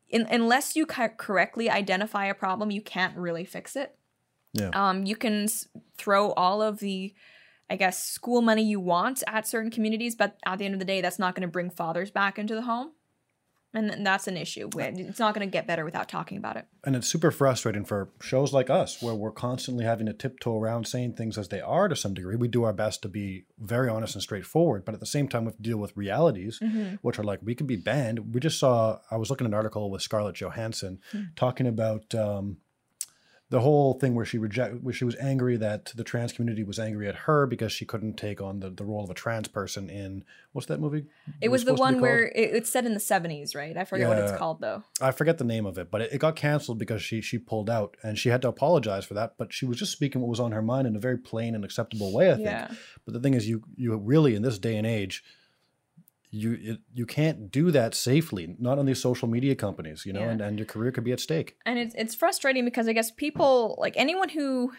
Speaker 1: in, unless you correctly identify a problem, you can't really fix it. Yeah. Um, you can throw all of the, I guess, school money you want at certain communities, but at the end of the day, that's not going to bring fathers back into the home and that's an issue. It's not going to get better without talking about it.
Speaker 2: And it's super frustrating for shows like us, where we're constantly having to tiptoe around saying things as they are to some degree. We do our best to be very honest and straightforward, but at the same time, we have to deal with realities, mm-hmm. which are like we could be banned. We just saw. I was looking at an article with Scarlett Johansson mm-hmm. talking about. Um, the whole thing where she reject where she was angry that the trans community was angry at her because she couldn't take on the, the role of a trans person in what's that movie?
Speaker 1: It was, was the one where it, it's set in the seventies, right? I forget yeah, what it's called though.
Speaker 2: I forget the name of it, but it, it, got canceled because she she pulled out and she had to apologize for that. But she was just speaking what was on her mind in a very plain and acceptable way, I think. Yeah. But the thing is, you you really in this day and age you it, you can't do that safely not on these social media companies you know yeah. and, and your career could be at stake
Speaker 1: and it's, it's frustrating because i guess people like anyone who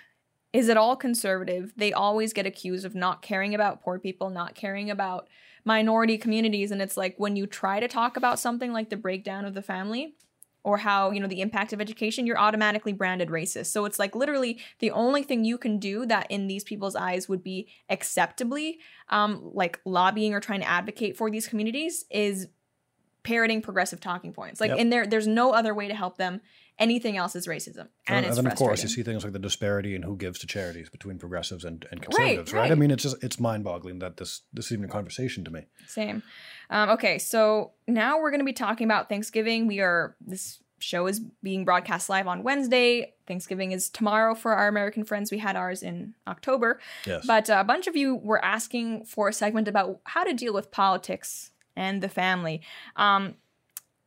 Speaker 1: is at all conservative they always get accused of not caring about poor people not caring about minority communities and it's like when you try to talk about something like the breakdown of the family or how you know the impact of education you're automatically branded racist so it's like literally the only thing you can do that in these people's eyes would be acceptably um, like lobbying or trying to advocate for these communities is parroting progressive talking points like yep. in there there's no other way to help them anything else is racism and, and then of course
Speaker 2: you see things like the disparity in who gives to charities between progressives and, and conservatives right, right? right, i mean it's just it's mind-boggling that this this is even a conversation to me
Speaker 1: same um, okay, so now we're going to be talking about Thanksgiving. We are, this show is being broadcast live on Wednesday. Thanksgiving is tomorrow for our American friends. We had ours in October. Yes. But uh, a bunch of you were asking for a segment about how to deal with politics and the family. Um,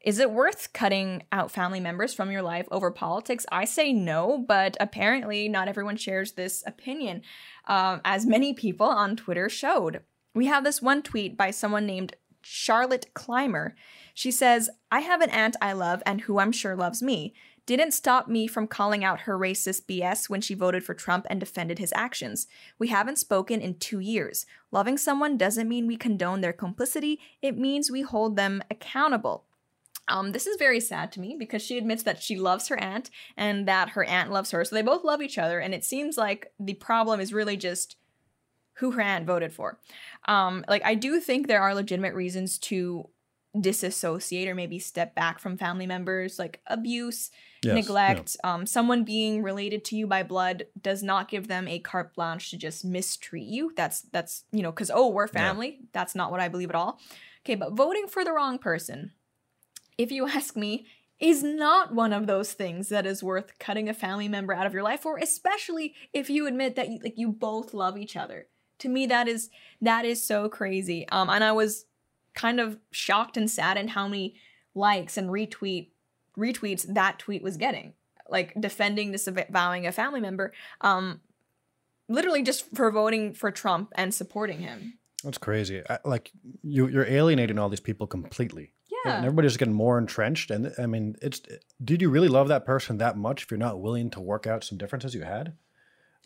Speaker 1: is it worth cutting out family members from your life over politics? I say no, but apparently not everyone shares this opinion, uh, as many people on Twitter showed. We have this one tweet by someone named Charlotte Clymer. She says, I have an aunt I love and who I'm sure loves me. Didn't stop me from calling out her racist BS when she voted for Trump and defended his actions. We haven't spoken in two years. Loving someone doesn't mean we condone their complicity, it means we hold them accountable. Um, this is very sad to me because she admits that she loves her aunt and that her aunt loves her. So they both love each other, and it seems like the problem is really just who her aunt voted for. Um, like I do think there are legitimate reasons to disassociate or maybe step back from family members, like abuse, yes, neglect. Yeah. Um, someone being related to you by blood does not give them a carte blanche to just mistreat you. That's that's you know because oh we're family. Yeah. That's not what I believe at all. Okay, but voting for the wrong person, if you ask me, is not one of those things that is worth cutting a family member out of your life for, especially if you admit that you, like you both love each other. To me that is that is so crazy. Um and i was kind of shocked and saddened how many likes and retweet retweets that tweet was getting. Like defending disavowing a family member um literally just for voting for trump and supporting him.
Speaker 2: That's crazy. I, like you you're alienating all these people completely and everybody's getting more entrenched and i mean it's did you really love that person that much if you're not willing to work out some differences you had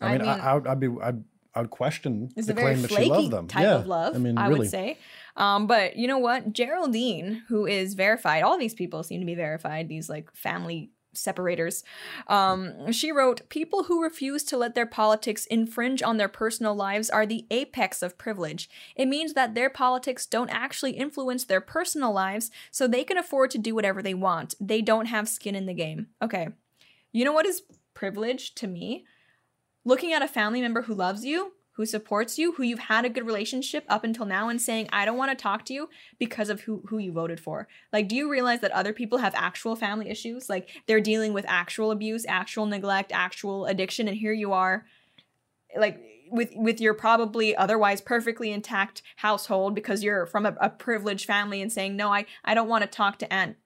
Speaker 2: I, I mean, I, I, would be, I'd I would question it's the claim that she loved them.
Speaker 1: Type yeah. of love, I mean, I really. would say. Um, but you know what? Geraldine, who is verified, all these people seem to be verified. These like family separators. Um, she wrote, "People who refuse to let their politics infringe on their personal lives are the apex of privilege. It means that their politics don't actually influence their personal lives, so they can afford to do whatever they want. They don't have skin in the game." Okay, you know what is privilege to me? looking at a family member who loves you, who supports you, who you've had a good relationship up until now, and saying, I don't want to talk to you because of who, who you voted for. Like, do you realize that other people have actual family issues? Like, they're dealing with actual abuse, actual neglect, actual addiction, and here you are, like, with with your probably otherwise perfectly intact household because you're from a, a privileged family and saying no I I don't want to talk to Aunt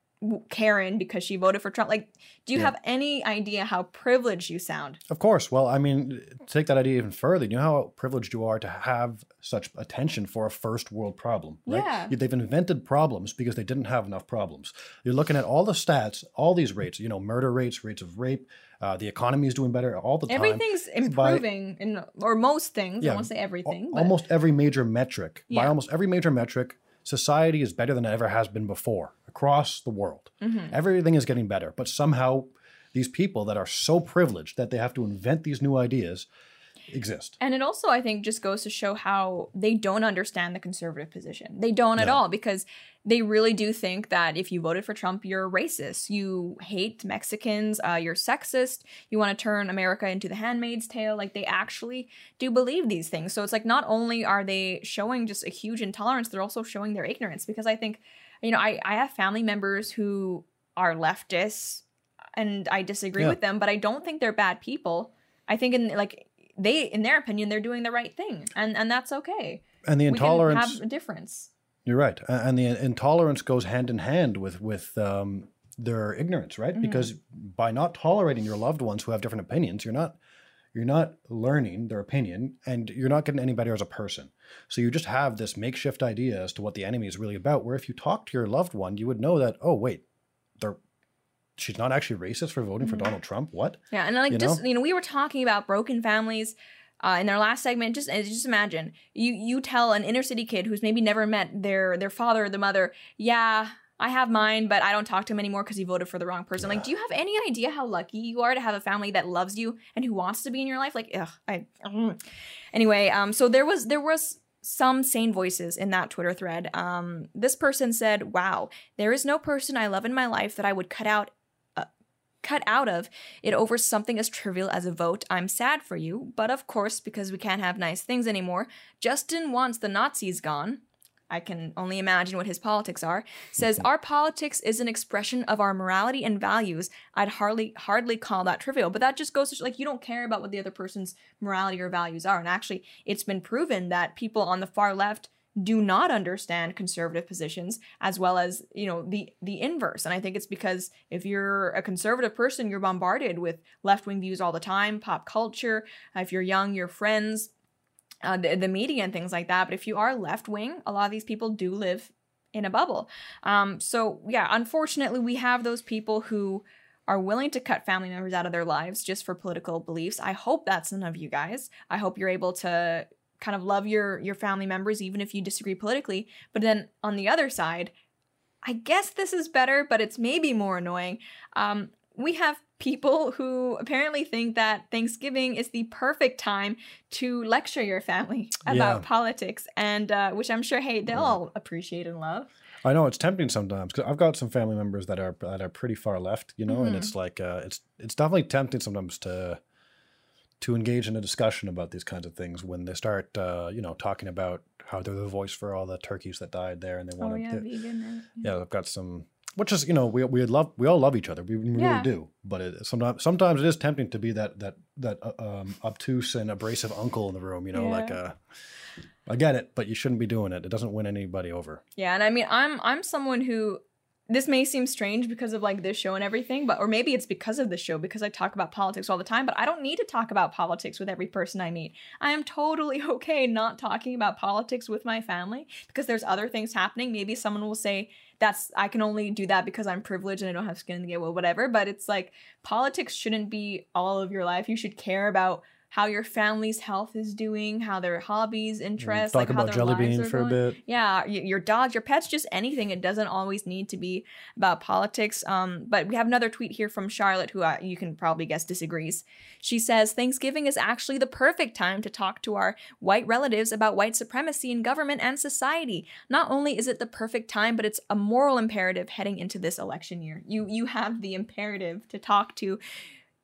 Speaker 1: Karen because she voted for Trump. Like, do you yeah. have any idea how privileged you sound?
Speaker 2: Of course. Well, I mean, take that idea even further. You know how privileged you are to have such attention for a first world problem, right? Yeah. They've invented problems because they didn't have enough problems. You're looking at all the stats, all these rates, you know, murder rates, rates of rape, uh, the economy is doing better all the time.
Speaker 1: Everything's improving, by, in, or most things. Yeah, I won't say everything.
Speaker 2: Almost every major metric, yeah. by almost every major metric, society is better than it ever has been before across the world. Mm-hmm. Everything is getting better, but somehow these people that are so privileged that they have to invent these new ideas exist.
Speaker 1: And it also, I think, just goes to show how they don't understand the conservative position. They don't no. at all because they really do think that if you voted for Trump, you're racist, you hate Mexicans, uh, you're sexist, you want to turn America into the handmaid's tale. Like they actually do believe these things. So it's like not only are they showing just a huge intolerance, they're also showing their ignorance because I think, you know, I, I have family members who are leftists and I disagree yeah. with them, but I don't think they're bad people. I think in like they in their opinion they're doing the right thing and and that's okay.
Speaker 2: And the intolerance
Speaker 1: have a difference.
Speaker 2: You're right. And the intolerance goes hand in hand with with um, their ignorance right? Mm-hmm. because by not tolerating your loved ones who have different opinions you're not you're not learning their opinion and you're not getting any better as a person. So you just have this makeshift idea as to what the enemy is really about where if you talk to your loved one you would know that oh wait they're she's not actually racist for voting mm-hmm. for Donald Trump. What?
Speaker 1: Yeah, and like you just know? you know, we were talking about broken families uh, in their last segment. Just just imagine you you tell an inner city kid who's maybe never met their their father or the mother, yeah. I have mine, but I don't talk to him anymore because he voted for the wrong person. Yeah. Like, do you have any idea how lucky you are to have a family that loves you and who wants to be in your life? Like, ugh, I. Ugh. Anyway, um, so there was there was some sane voices in that Twitter thread. Um, this person said, Wow, there is no person I love in my life that I would cut out cut out of it over something as trivial as a vote. I'm sad for you, but of course, because we can't have nice things anymore, Justin wants the Nazis gone. I can only imagine what his politics are, says our politics is an expression of our morality and values. I'd hardly hardly call that trivial, but that just goes to like you don't care about what the other person's morality or values are. And actually, it's been proven that people on the far left do not understand conservative positions as well as you know the the inverse and i think it's because if you're a conservative person you're bombarded with left-wing views all the time pop culture if you're young your friends uh, the, the media and things like that but if you are left-wing a lot of these people do live in a bubble um, so yeah unfortunately we have those people who are willing to cut family members out of their lives just for political beliefs. I hope that's none of you guys. I hope you're able to kind of love your your family members even if you disagree politically but then on the other side i guess this is better but it's maybe more annoying um, we have people who apparently think that thanksgiving is the perfect time to lecture your family about yeah. politics and uh, which i'm sure hey they'll all appreciate and love
Speaker 2: I know it's tempting sometimes because I've got some family members that are that are pretty far left, you know, mm-hmm. and it's like uh, it's it's definitely tempting sometimes to to engage in a discussion about these kinds of things when they start, uh, you know, talking about how they're the voice for all the turkeys that died there, and they want
Speaker 1: oh,
Speaker 2: to.
Speaker 1: Yeah, vegan.
Speaker 2: Yeah, I've got some, which is you know we we love we all love each other, we, we yeah. really do. But it, sometimes sometimes it is tempting to be that that that uh, um, obtuse and abrasive uncle in the room, you know, yeah. like uh, I get it, but you shouldn't be doing it. It doesn't win anybody over.
Speaker 1: Yeah, and I mean, I'm I'm someone who this may seem strange because of like this show and everything, but or maybe it's because of the show because I talk about politics all the time, but I don't need to talk about politics with every person I meet. I am totally okay not talking about politics with my family because there's other things happening. Maybe someone will say that's I can only do that because I'm privileged and I don't have skin in the game, well, whatever. But it's like politics shouldn't be all of your life. You should care about how your family's health is doing, how their hobbies, mm, interests,
Speaker 2: talk
Speaker 1: like
Speaker 2: about jelly bean for going. a bit.
Speaker 1: Yeah, your dogs, your pets, just anything. It doesn't always need to be about politics. Um, but we have another tweet here from Charlotte, who uh, you can probably guess disagrees. She says Thanksgiving is actually the perfect time to talk to our white relatives about white supremacy in government and society. Not only is it the perfect time, but it's a moral imperative heading into this election year. You you have the imperative to talk to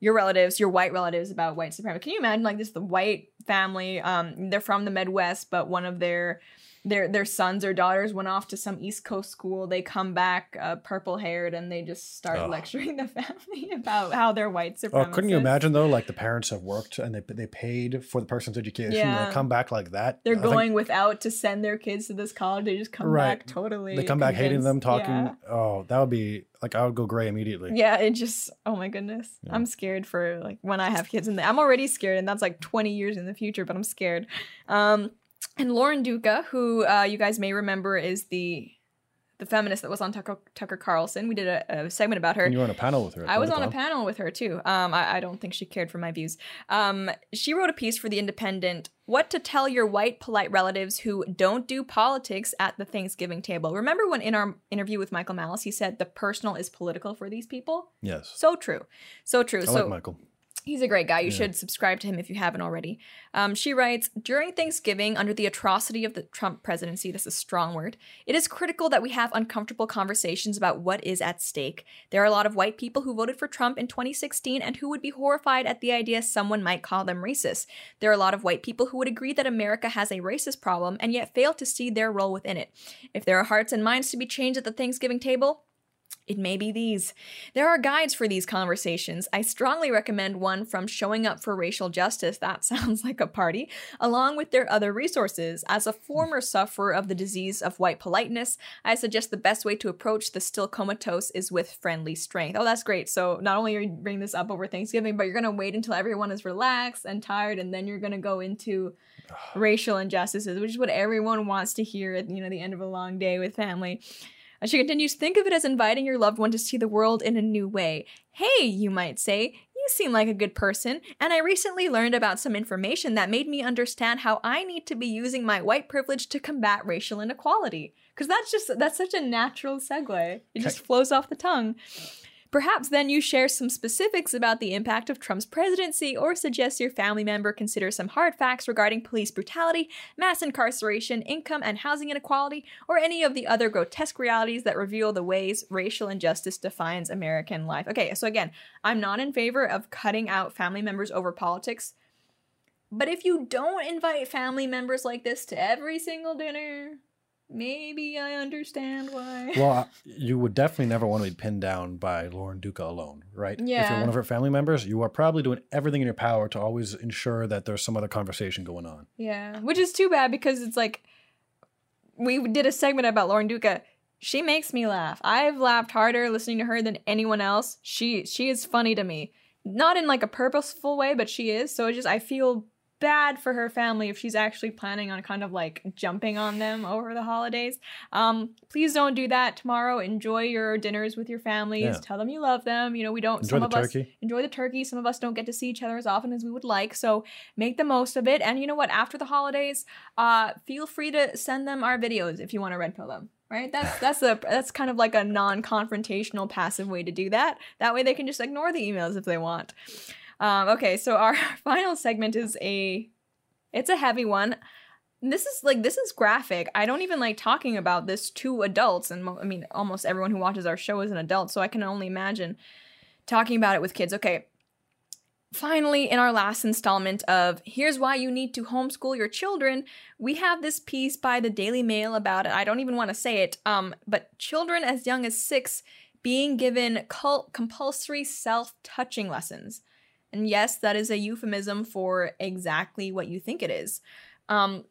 Speaker 1: your relatives, your white relatives about white supremacy. Can you imagine like this the white family, um, they're from the Midwest, but one of their their their sons or daughters went off to some East Coast school. They come back uh, purple haired and they just start oh. lecturing the family about how they're white supremacists.
Speaker 2: Oh, couldn't you imagine though? Like the parents have worked and they they paid for the person's education. Yeah. They come back like that.
Speaker 1: They're I going think... without to send their kids to this college. They just come right. back totally.
Speaker 2: They come convinced. back hating them, talking. Yeah. Oh, that would be like I would go gray immediately.
Speaker 1: Yeah, it just oh my goodness. Yeah. I'm scared for like when I have kids in there. I'm already scared and that's like 20 years in the future, but I'm scared. Um and Lauren Duca, who uh, you guys may remember is the the feminist that was on Tucker, Tucker Carlson. We did a, a, segment about her.
Speaker 2: And you were on a panel with her.
Speaker 1: I was on a panel with her too. Um, I, I, don't think she cared for my views. Um, she wrote a piece for The Independent What to Tell Your White Polite Relatives Who Don't Do Politics at the Thanksgiving Table. Remember when in our interview with Michael Malice, he said the personal is political for these people?
Speaker 2: Yes.
Speaker 1: So true. So true.
Speaker 2: I
Speaker 1: so,
Speaker 2: like Michael.
Speaker 1: He's a great guy. You yeah. should subscribe to him if you haven't already. Um, she writes During Thanksgiving, under the atrocity of the Trump presidency, this is a strong word, it is critical that we have uncomfortable conversations about what is at stake. There are a lot of white people who voted for Trump in 2016 and who would be horrified at the idea someone might call them racist. There are a lot of white people who would agree that America has a racist problem and yet fail to see their role within it. If there are hearts and minds to be changed at the Thanksgiving table, it may be these. There are guides for these conversations. I strongly recommend one from Showing Up for Racial Justice, that sounds like a party, along with their other resources. As a former sufferer of the disease of white politeness, I suggest the best way to approach the still comatose is with friendly strength. Oh, that's great. So not only are you bringing this up over Thanksgiving, but you're going to wait until everyone is relaxed and tired, and then you're going to go into racial injustices, which is what everyone wants to hear at you know the end of a long day with family. And she continues, think of it as inviting your loved one to see the world in a new way. Hey, you might say, you seem like a good person, and I recently learned about some information that made me understand how I need to be using my white privilege to combat racial inequality. Because that's just, that's such a natural segue. It just flows off the tongue. Perhaps then you share some specifics about the impact of Trump's presidency or suggest your family member consider some hard facts regarding police brutality, mass incarceration, income and housing inequality, or any of the other grotesque realities that reveal the ways racial injustice defines American life. Okay, so again, I'm not in favor of cutting out family members over politics. But if you don't invite family members like this to every single dinner, maybe I understand why.
Speaker 2: Well, you would definitely never want to be pinned down by Lauren Duca alone, right? Yeah. If you're one of her family members, you are probably doing everything in your power to always ensure that there's some other conversation going on.
Speaker 1: Yeah, which is too bad because it's like we did a segment about Lauren Duca. She makes me laugh. I've laughed harder listening to her than anyone else. She she is funny to me. Not in like a purposeful way, but she is. So it just I feel bad for her family if she's actually planning on kind of like jumping on them over the holidays. Um, please don't do that tomorrow. Enjoy your dinners with your families. Yeah. Tell them you love them. You know, we don't
Speaker 2: enjoy some of turkey.
Speaker 1: us enjoy the turkey. Some of us don't get to see each other as often as we would like. So make the most of it. And you know what? After the holidays, uh, feel free to send them our videos if you want to red pill them right that's that's a that's kind of like a non-confrontational passive way to do that that way they can just ignore the emails if they want um, okay, so our final segment is a it's a heavy one. This is like this is graphic. I don't even like talking about this to adults, and I mean almost everyone who watches our show is an adult, so I can only imagine talking about it with kids. Okay, finally, in our last installment of Here's Why You Need to Homeschool Your Children, we have this piece by the Daily Mail about it. I don't even want to say it, um, but children as young as six being given compulsory self touching lessons. And yes, that is a euphemism for exactly what you think it is. Um,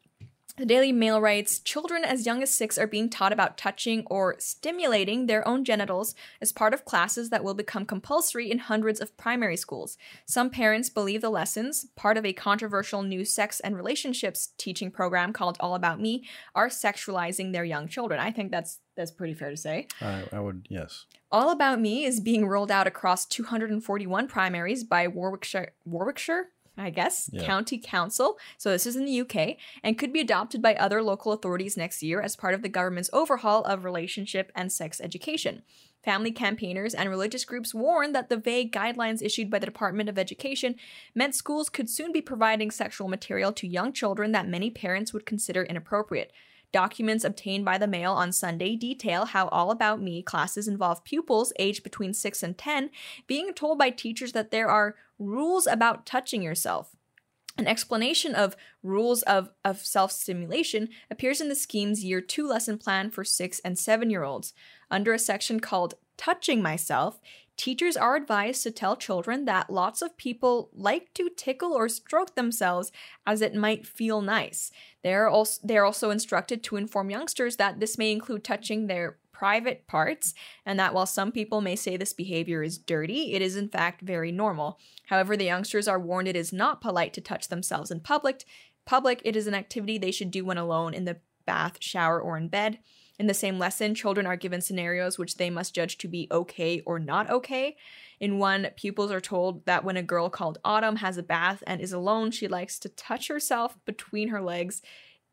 Speaker 1: the Daily Mail writes Children as young as six are being taught about touching or stimulating their own genitals as part of classes that will become compulsory in hundreds of primary schools. Some parents believe the lessons, part of a controversial new sex and relationships teaching program called All About Me, are sexualizing their young children. I think that's that's pretty fair to say.
Speaker 2: I, I would, yes.
Speaker 1: All About Me is being rolled out across 241 primaries by Warwickshire, Warwickshire, I guess, yeah. County Council. So this is in the UK and could be adopted by other local authorities next year as part of the government's overhaul of relationship and sex education. Family campaigners and religious groups warn that the vague guidelines issued by the Department of Education meant schools could soon be providing sexual material to young children that many parents would consider inappropriate. Documents obtained by the mail on Sunday detail how All About Me classes involve pupils aged between 6 and 10 being told by teachers that there are rules about touching yourself. An explanation of rules of, of self stimulation appears in the scheme's year two lesson plan for six and seven year olds. Under a section called Touching Myself, Teachers are advised to tell children that lots of people like to tickle or stroke themselves as it might feel nice. They are also, they are also instructed to inform youngsters that this may include touching their private parts, and that while some people may say this behavior is dirty, it is in fact very normal. However, the youngsters are warned it is not polite to touch themselves in public. Public, it is an activity they should do when alone in the bath, shower, or in bed. In the same lesson, children are given scenarios which they must judge to be okay or not okay. In one, pupils are told that when a girl called Autumn has a bath and is alone, she likes to touch herself between her legs.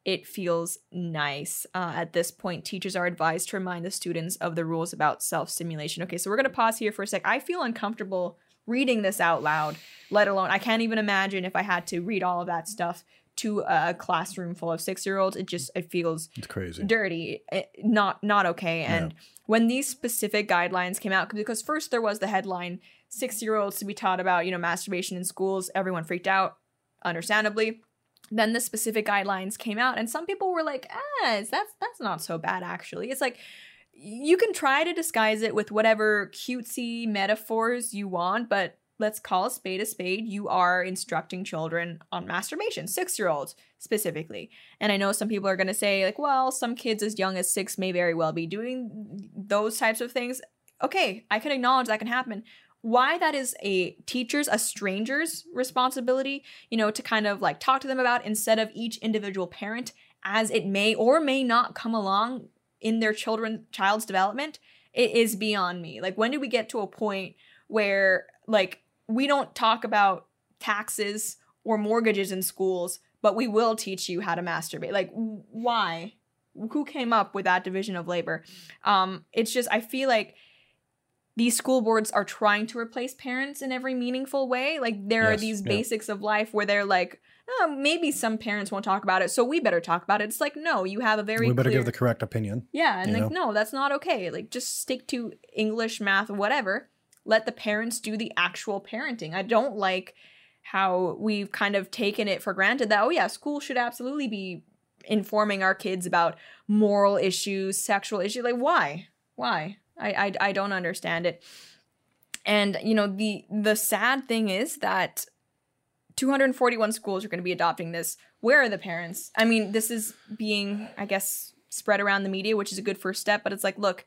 Speaker 1: It feels nice. Uh, at this point, teachers are advised to remind the students of the rules about self stimulation. Okay, so we're to pause here for a sec. I feel uncomfortable reading this out loud, let alone, I can't even imagine if I had to read all of that stuff to a classroom full of six year olds. It just it feels
Speaker 2: it's crazy,
Speaker 1: dirty, it, eh, not not okay. And yeah. when these specific guidelines came out, because first there was the headline six year olds to be taught about you know masturbation in schools, everyone freaked out, understandably. Then the specific guidelines came out, and some people were like, "Ah, that's that's not so bad actually." It's like you can try to disguise it with whatever cutesy metaphors you want, but let's call a spade a spade. You are instructing children on masturbation, six year olds specifically. And I know some people are going to say, like, well, some kids as young as six may very well be doing those types of things. Okay, I can acknowledge that can happen. Why that is a teacher's, a stranger's responsibility, you know, to kind of like talk to them about instead of each individual parent as it may or may not come along in their children child's development, it is beyond me. Like when do we get to a point where like we don't talk about taxes or mortgages in schools, but we will teach you how to masturbate. Like, why? Who came up with that division of labor? Um, it's just, I feel like these school boards are trying to replace parents in every meaningful way. Like, there yes, are these yeah. basics of life where they're like, oh, maybe some parents won't talk about it, so we better talk about it. It's like, no, you have a very
Speaker 2: we better
Speaker 1: clear...
Speaker 2: give the correct opinion.
Speaker 1: Yeah, and like, know? no, that's not okay. Like, just stick to English, math, whatever let the parents do the actual parenting. I don't like how we've kind of taken it for granted that, oh, yeah, school should absolutely be informing our kids about moral issues, sexual issues. Like, why? Why? I, I, I don't understand it. And you know the the sad thing is that 241 schools are going to be adopting this. Where are the parents? I mean, this is being, I guess, spread around the media, which is a good first step. But it's like, look,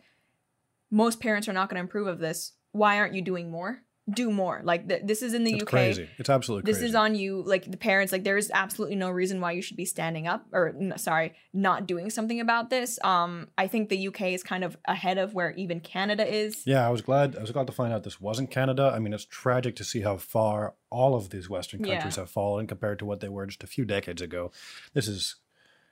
Speaker 1: most parents are not going to approve of this why aren't you doing more? Do more. Like th- this is in the UK.
Speaker 2: it's
Speaker 1: UK.
Speaker 2: Crazy. It's absolutely
Speaker 1: this
Speaker 2: crazy.
Speaker 1: is on you. Like the parents. Like there is absolutely no reason why you should be standing up or no, sorry, not doing something about this. Um, I think the UK is kind of ahead of where even Canada is.
Speaker 2: Yeah, I was glad. I was glad to find out this wasn't Canada. I mean, it's tragic to see how far all of these Western countries yeah. have fallen compared to what they were just a few decades ago. This is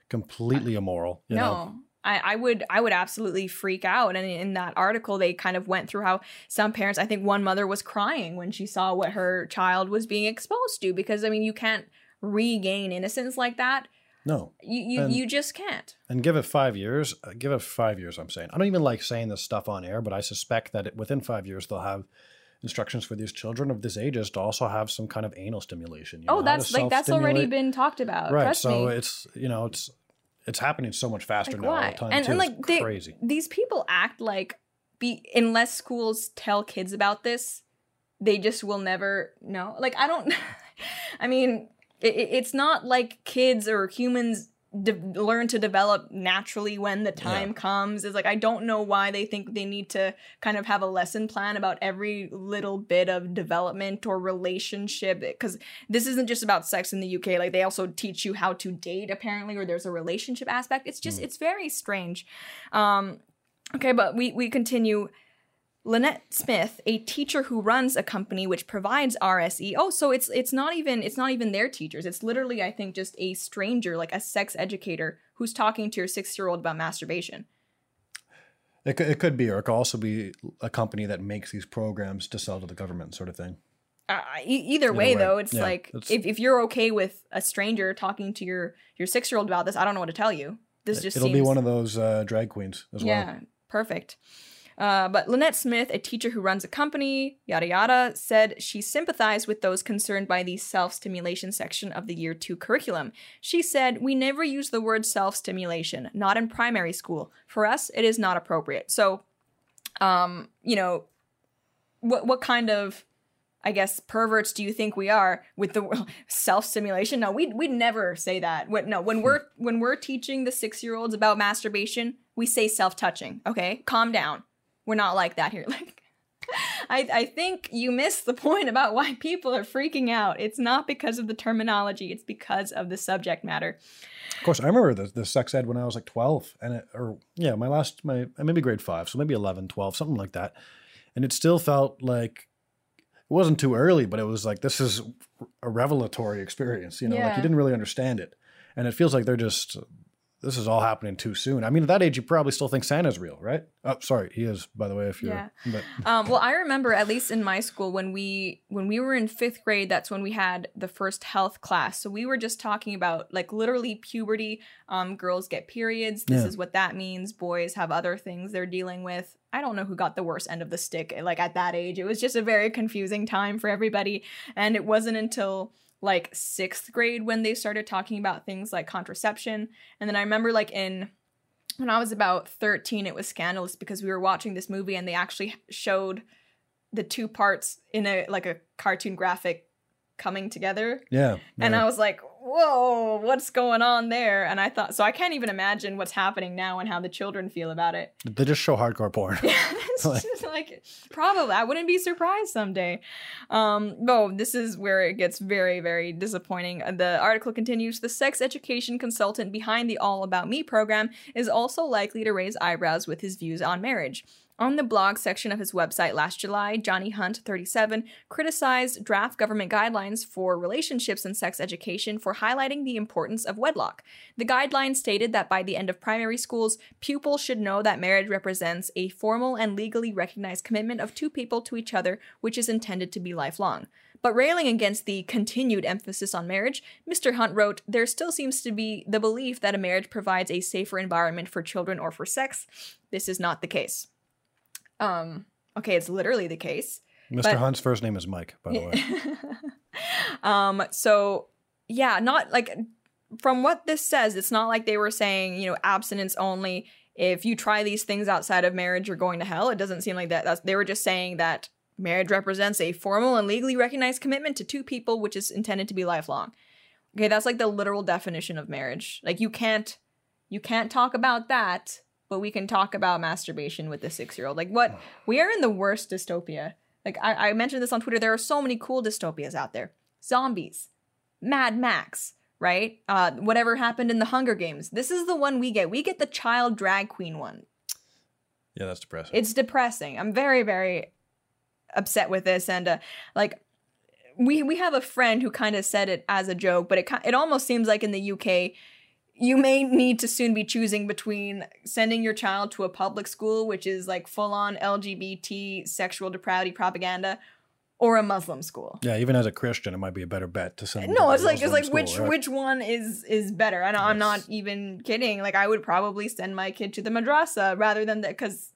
Speaker 2: completely immoral.
Speaker 1: no, know? I, I would I would absolutely freak out. And in that article, they kind of went through how some parents, I think one mother was crying when she saw what her child was being exposed to, because I mean, you can't regain innocence like that.
Speaker 2: No,
Speaker 1: you you, and, you just can't.
Speaker 2: And give it five years. Uh, give it five years. I'm saying I don't even like saying this stuff on air, but I suspect that it, within five years they'll have instructions for these children of this ages to also have some kind of anal stimulation.
Speaker 1: You oh, know, that's like that's already been talked about.
Speaker 2: Right. so me. it's you know it's it's happening so much faster like now why? all the time. And, too. and like they, crazy.
Speaker 1: These people act like be unless schools tell kids about this, they just will never know. Like I don't. I mean, it, it's not like kids or humans de- learn to develop naturally when the time yeah. comes is like i don't know why they think they need to kind of have a lesson plan about every little bit of development or relationship because this isn't just about sex in the uk like they also teach you how to date apparently or there's a relationship aspect it's just mm. it's very strange um okay but we we continue Lynette Smith, a teacher who runs a company which provides RSE. Oh, so it's it's not even it's not even their teachers. It's literally I think just a stranger, like a sex educator, who's talking to your six year old about masturbation.
Speaker 2: It could, it could be, or it could also be a company that makes these programs to sell to the government, sort of thing.
Speaker 1: Uh, e- either, way, way, though, it's yeah, like it's, if, if you're okay with a stranger talking to your your six year old about this, I don't know what to tell you. This just
Speaker 2: it'll
Speaker 1: seems...
Speaker 2: be one of those uh, drag queens as
Speaker 1: yeah,
Speaker 2: well.
Speaker 1: Yeah, perfect. Uh, but Lynette Smith, a teacher who runs a company, yada yada, said she sympathized with those concerned by the self stimulation section of the year two curriculum. She said, We never use the word self stimulation, not in primary school. For us, it is not appropriate. So, um, you know, what, what kind of I guess perverts do you think we are with the self stimulation? No, we we never say that. No, when we're when we're teaching the six year olds about masturbation, we say self touching. Okay, calm down. We're not like that here. Like I, I think you missed the point about why people are freaking out. It's not because of the terminology, it's because of the subject matter.
Speaker 2: Of course, I remember the, the sex ed when I was like 12 and it, or yeah, my last, my, maybe grade five. So maybe 11, 12, something like that. And it still felt like it wasn't too early, but it was like, this is a revelatory experience, you know, yeah. like you didn't really understand it. And it feels like they're just this is all happening too soon. I mean, at that age, you probably still think Santa's real, right? Oh, sorry, he is, by the way. If you're, yeah. But.
Speaker 1: Um, well, I remember at least in my school when we when we were in fifth grade, that's when we had the first health class. So we were just talking about like literally puberty. Um, girls get periods. This yeah. is what that means. Boys have other things they're dealing with. I don't know who got the worst end of the stick. Like at that age, it was just a very confusing time for everybody, and it wasn't until like sixth grade when they started talking about things like contraception. And then I remember like in when I was about 13, it was scandalous because we were watching this movie and they actually showed the two parts in a like a cartoon graphic coming together.
Speaker 2: Yeah.
Speaker 1: And I was like, whoa, what's going on there? And I thought, so I can't even imagine what's happening now and how the children feel about it.
Speaker 2: They just show hardcore porn.
Speaker 1: Yeah, like, like, probably. I wouldn't be surprised someday. Um, oh, this is where it gets very, very disappointing. The article continues The sex education consultant behind the All About Me program is also likely to raise eyebrows with his views on marriage. On the blog section of his website last July, Johnny Hunt, 37, criticized draft government guidelines for relationships and sex education for highlighting the importance of wedlock. The guidelines stated that by the end of primary schools, pupils should know that marriage represents a formal and legally recognized commitment of two people to each other, which is intended to be lifelong. But railing against the continued emphasis on marriage, Mr. Hunt wrote, There still seems to be the belief that a marriage provides a safer environment for children or for sex. This is not the case. Um, okay, it's literally the case.
Speaker 2: Mr. But, Hunt's first name is Mike, by the way.
Speaker 1: um, so yeah, not like from what this says, it's not like they were saying, you know, abstinence only. If you try these things outside of marriage, you're going to hell. It doesn't seem like that. That's, they were just saying that marriage represents a formal and legally recognized commitment to two people, which is intended to be lifelong. Okay, that's like the literal definition of marriage. Like you can't, you can't talk about that but we can talk about masturbation with the six year old. Like, what? We are in the worst dystopia. Like, I, I mentioned this on Twitter. There are so many cool dystopias out there zombies, Mad Max, right? Uh, whatever happened in the Hunger Games. This is the one we get. We get the child drag queen one.
Speaker 2: Yeah, that's depressing.
Speaker 1: It's depressing. I'm very, very upset with this. And, uh, like, we, we have a friend who kind of said it as a joke, but it, it almost seems like in the UK, you may need to soon be choosing between sending your child to a public school, which is like full on LGBT sexual depravity propaganda, or a Muslim school.
Speaker 2: Yeah, even as a Christian, it might be a better bet to send.
Speaker 1: No, it's like it's like school, which right? which one is is better? And yes. I'm not even kidding. Like I would probably send my kid to the madrasa rather than that because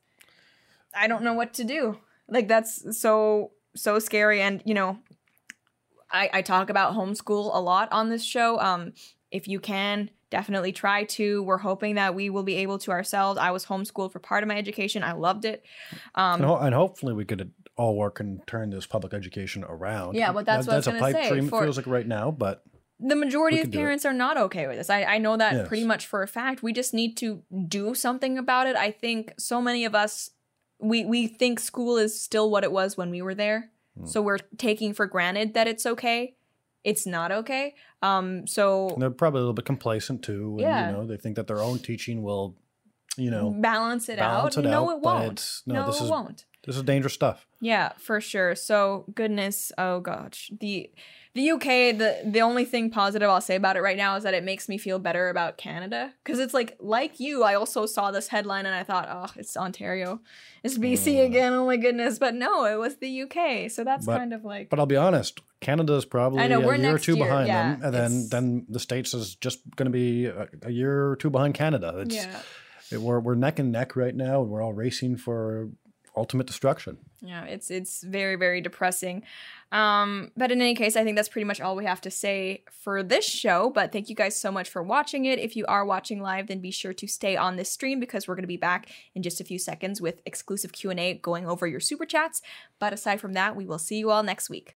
Speaker 1: I don't know what to do. Like that's so so scary. And you know, I I talk about homeschool a lot on this show. Um, if you can definitely try to. We're hoping that we will be able to ourselves. I was homeschooled for part of my education. I loved it.
Speaker 2: Um, and, ho- and, hopefully we could all work and turn this public education around.
Speaker 1: Yeah, but that's that, what that's I was a pipe say. dream.
Speaker 2: For, feels like right now, but
Speaker 1: the majority of parents are not okay with this. I, I know that yes. pretty much for a fact. We just need to do something about it. I think so many of us we we think school is still what it was when we were there. Hmm. So we're taking for granted that it's okay it's not okay. Um, so
Speaker 2: and they're probably a little bit complacent too. And, yeah. You know, they think that their own teaching will, you know,
Speaker 1: balance it
Speaker 2: balance
Speaker 1: out.
Speaker 2: It
Speaker 1: no,
Speaker 2: out,
Speaker 1: it won't.
Speaker 2: no,
Speaker 1: no,
Speaker 2: this
Speaker 1: it
Speaker 2: is,
Speaker 1: won't.
Speaker 2: This is dangerous stuff.
Speaker 1: Yeah, for sure. So goodness, oh gosh, the the UK. The the only thing positive I'll say about it right now is that it makes me feel better about Canada because it's like like you. I also saw this headline and I thought, oh, it's Ontario, it's BC uh, again. Oh my goodness, but no, it was the UK. So that's
Speaker 2: but,
Speaker 1: kind of like.
Speaker 2: But I'll be honest, Canada's probably know, a year or two year, behind yeah, them, and then then the states is just going to be a, a, year or two behind Canada. It's, yeah. It, we're we're neck and neck right now, and we're all racing for ultimate destruction.
Speaker 1: Yeah, it's it's very very depressing. Um, but in any case, I think that's pretty much all we have to say for this show. But thank you guys so much for watching it. If you are watching live, then be sure to stay on this stream because we're going to be back in just a few seconds with exclusive Q and A going over your super chats. But aside from that, we will see you all next week.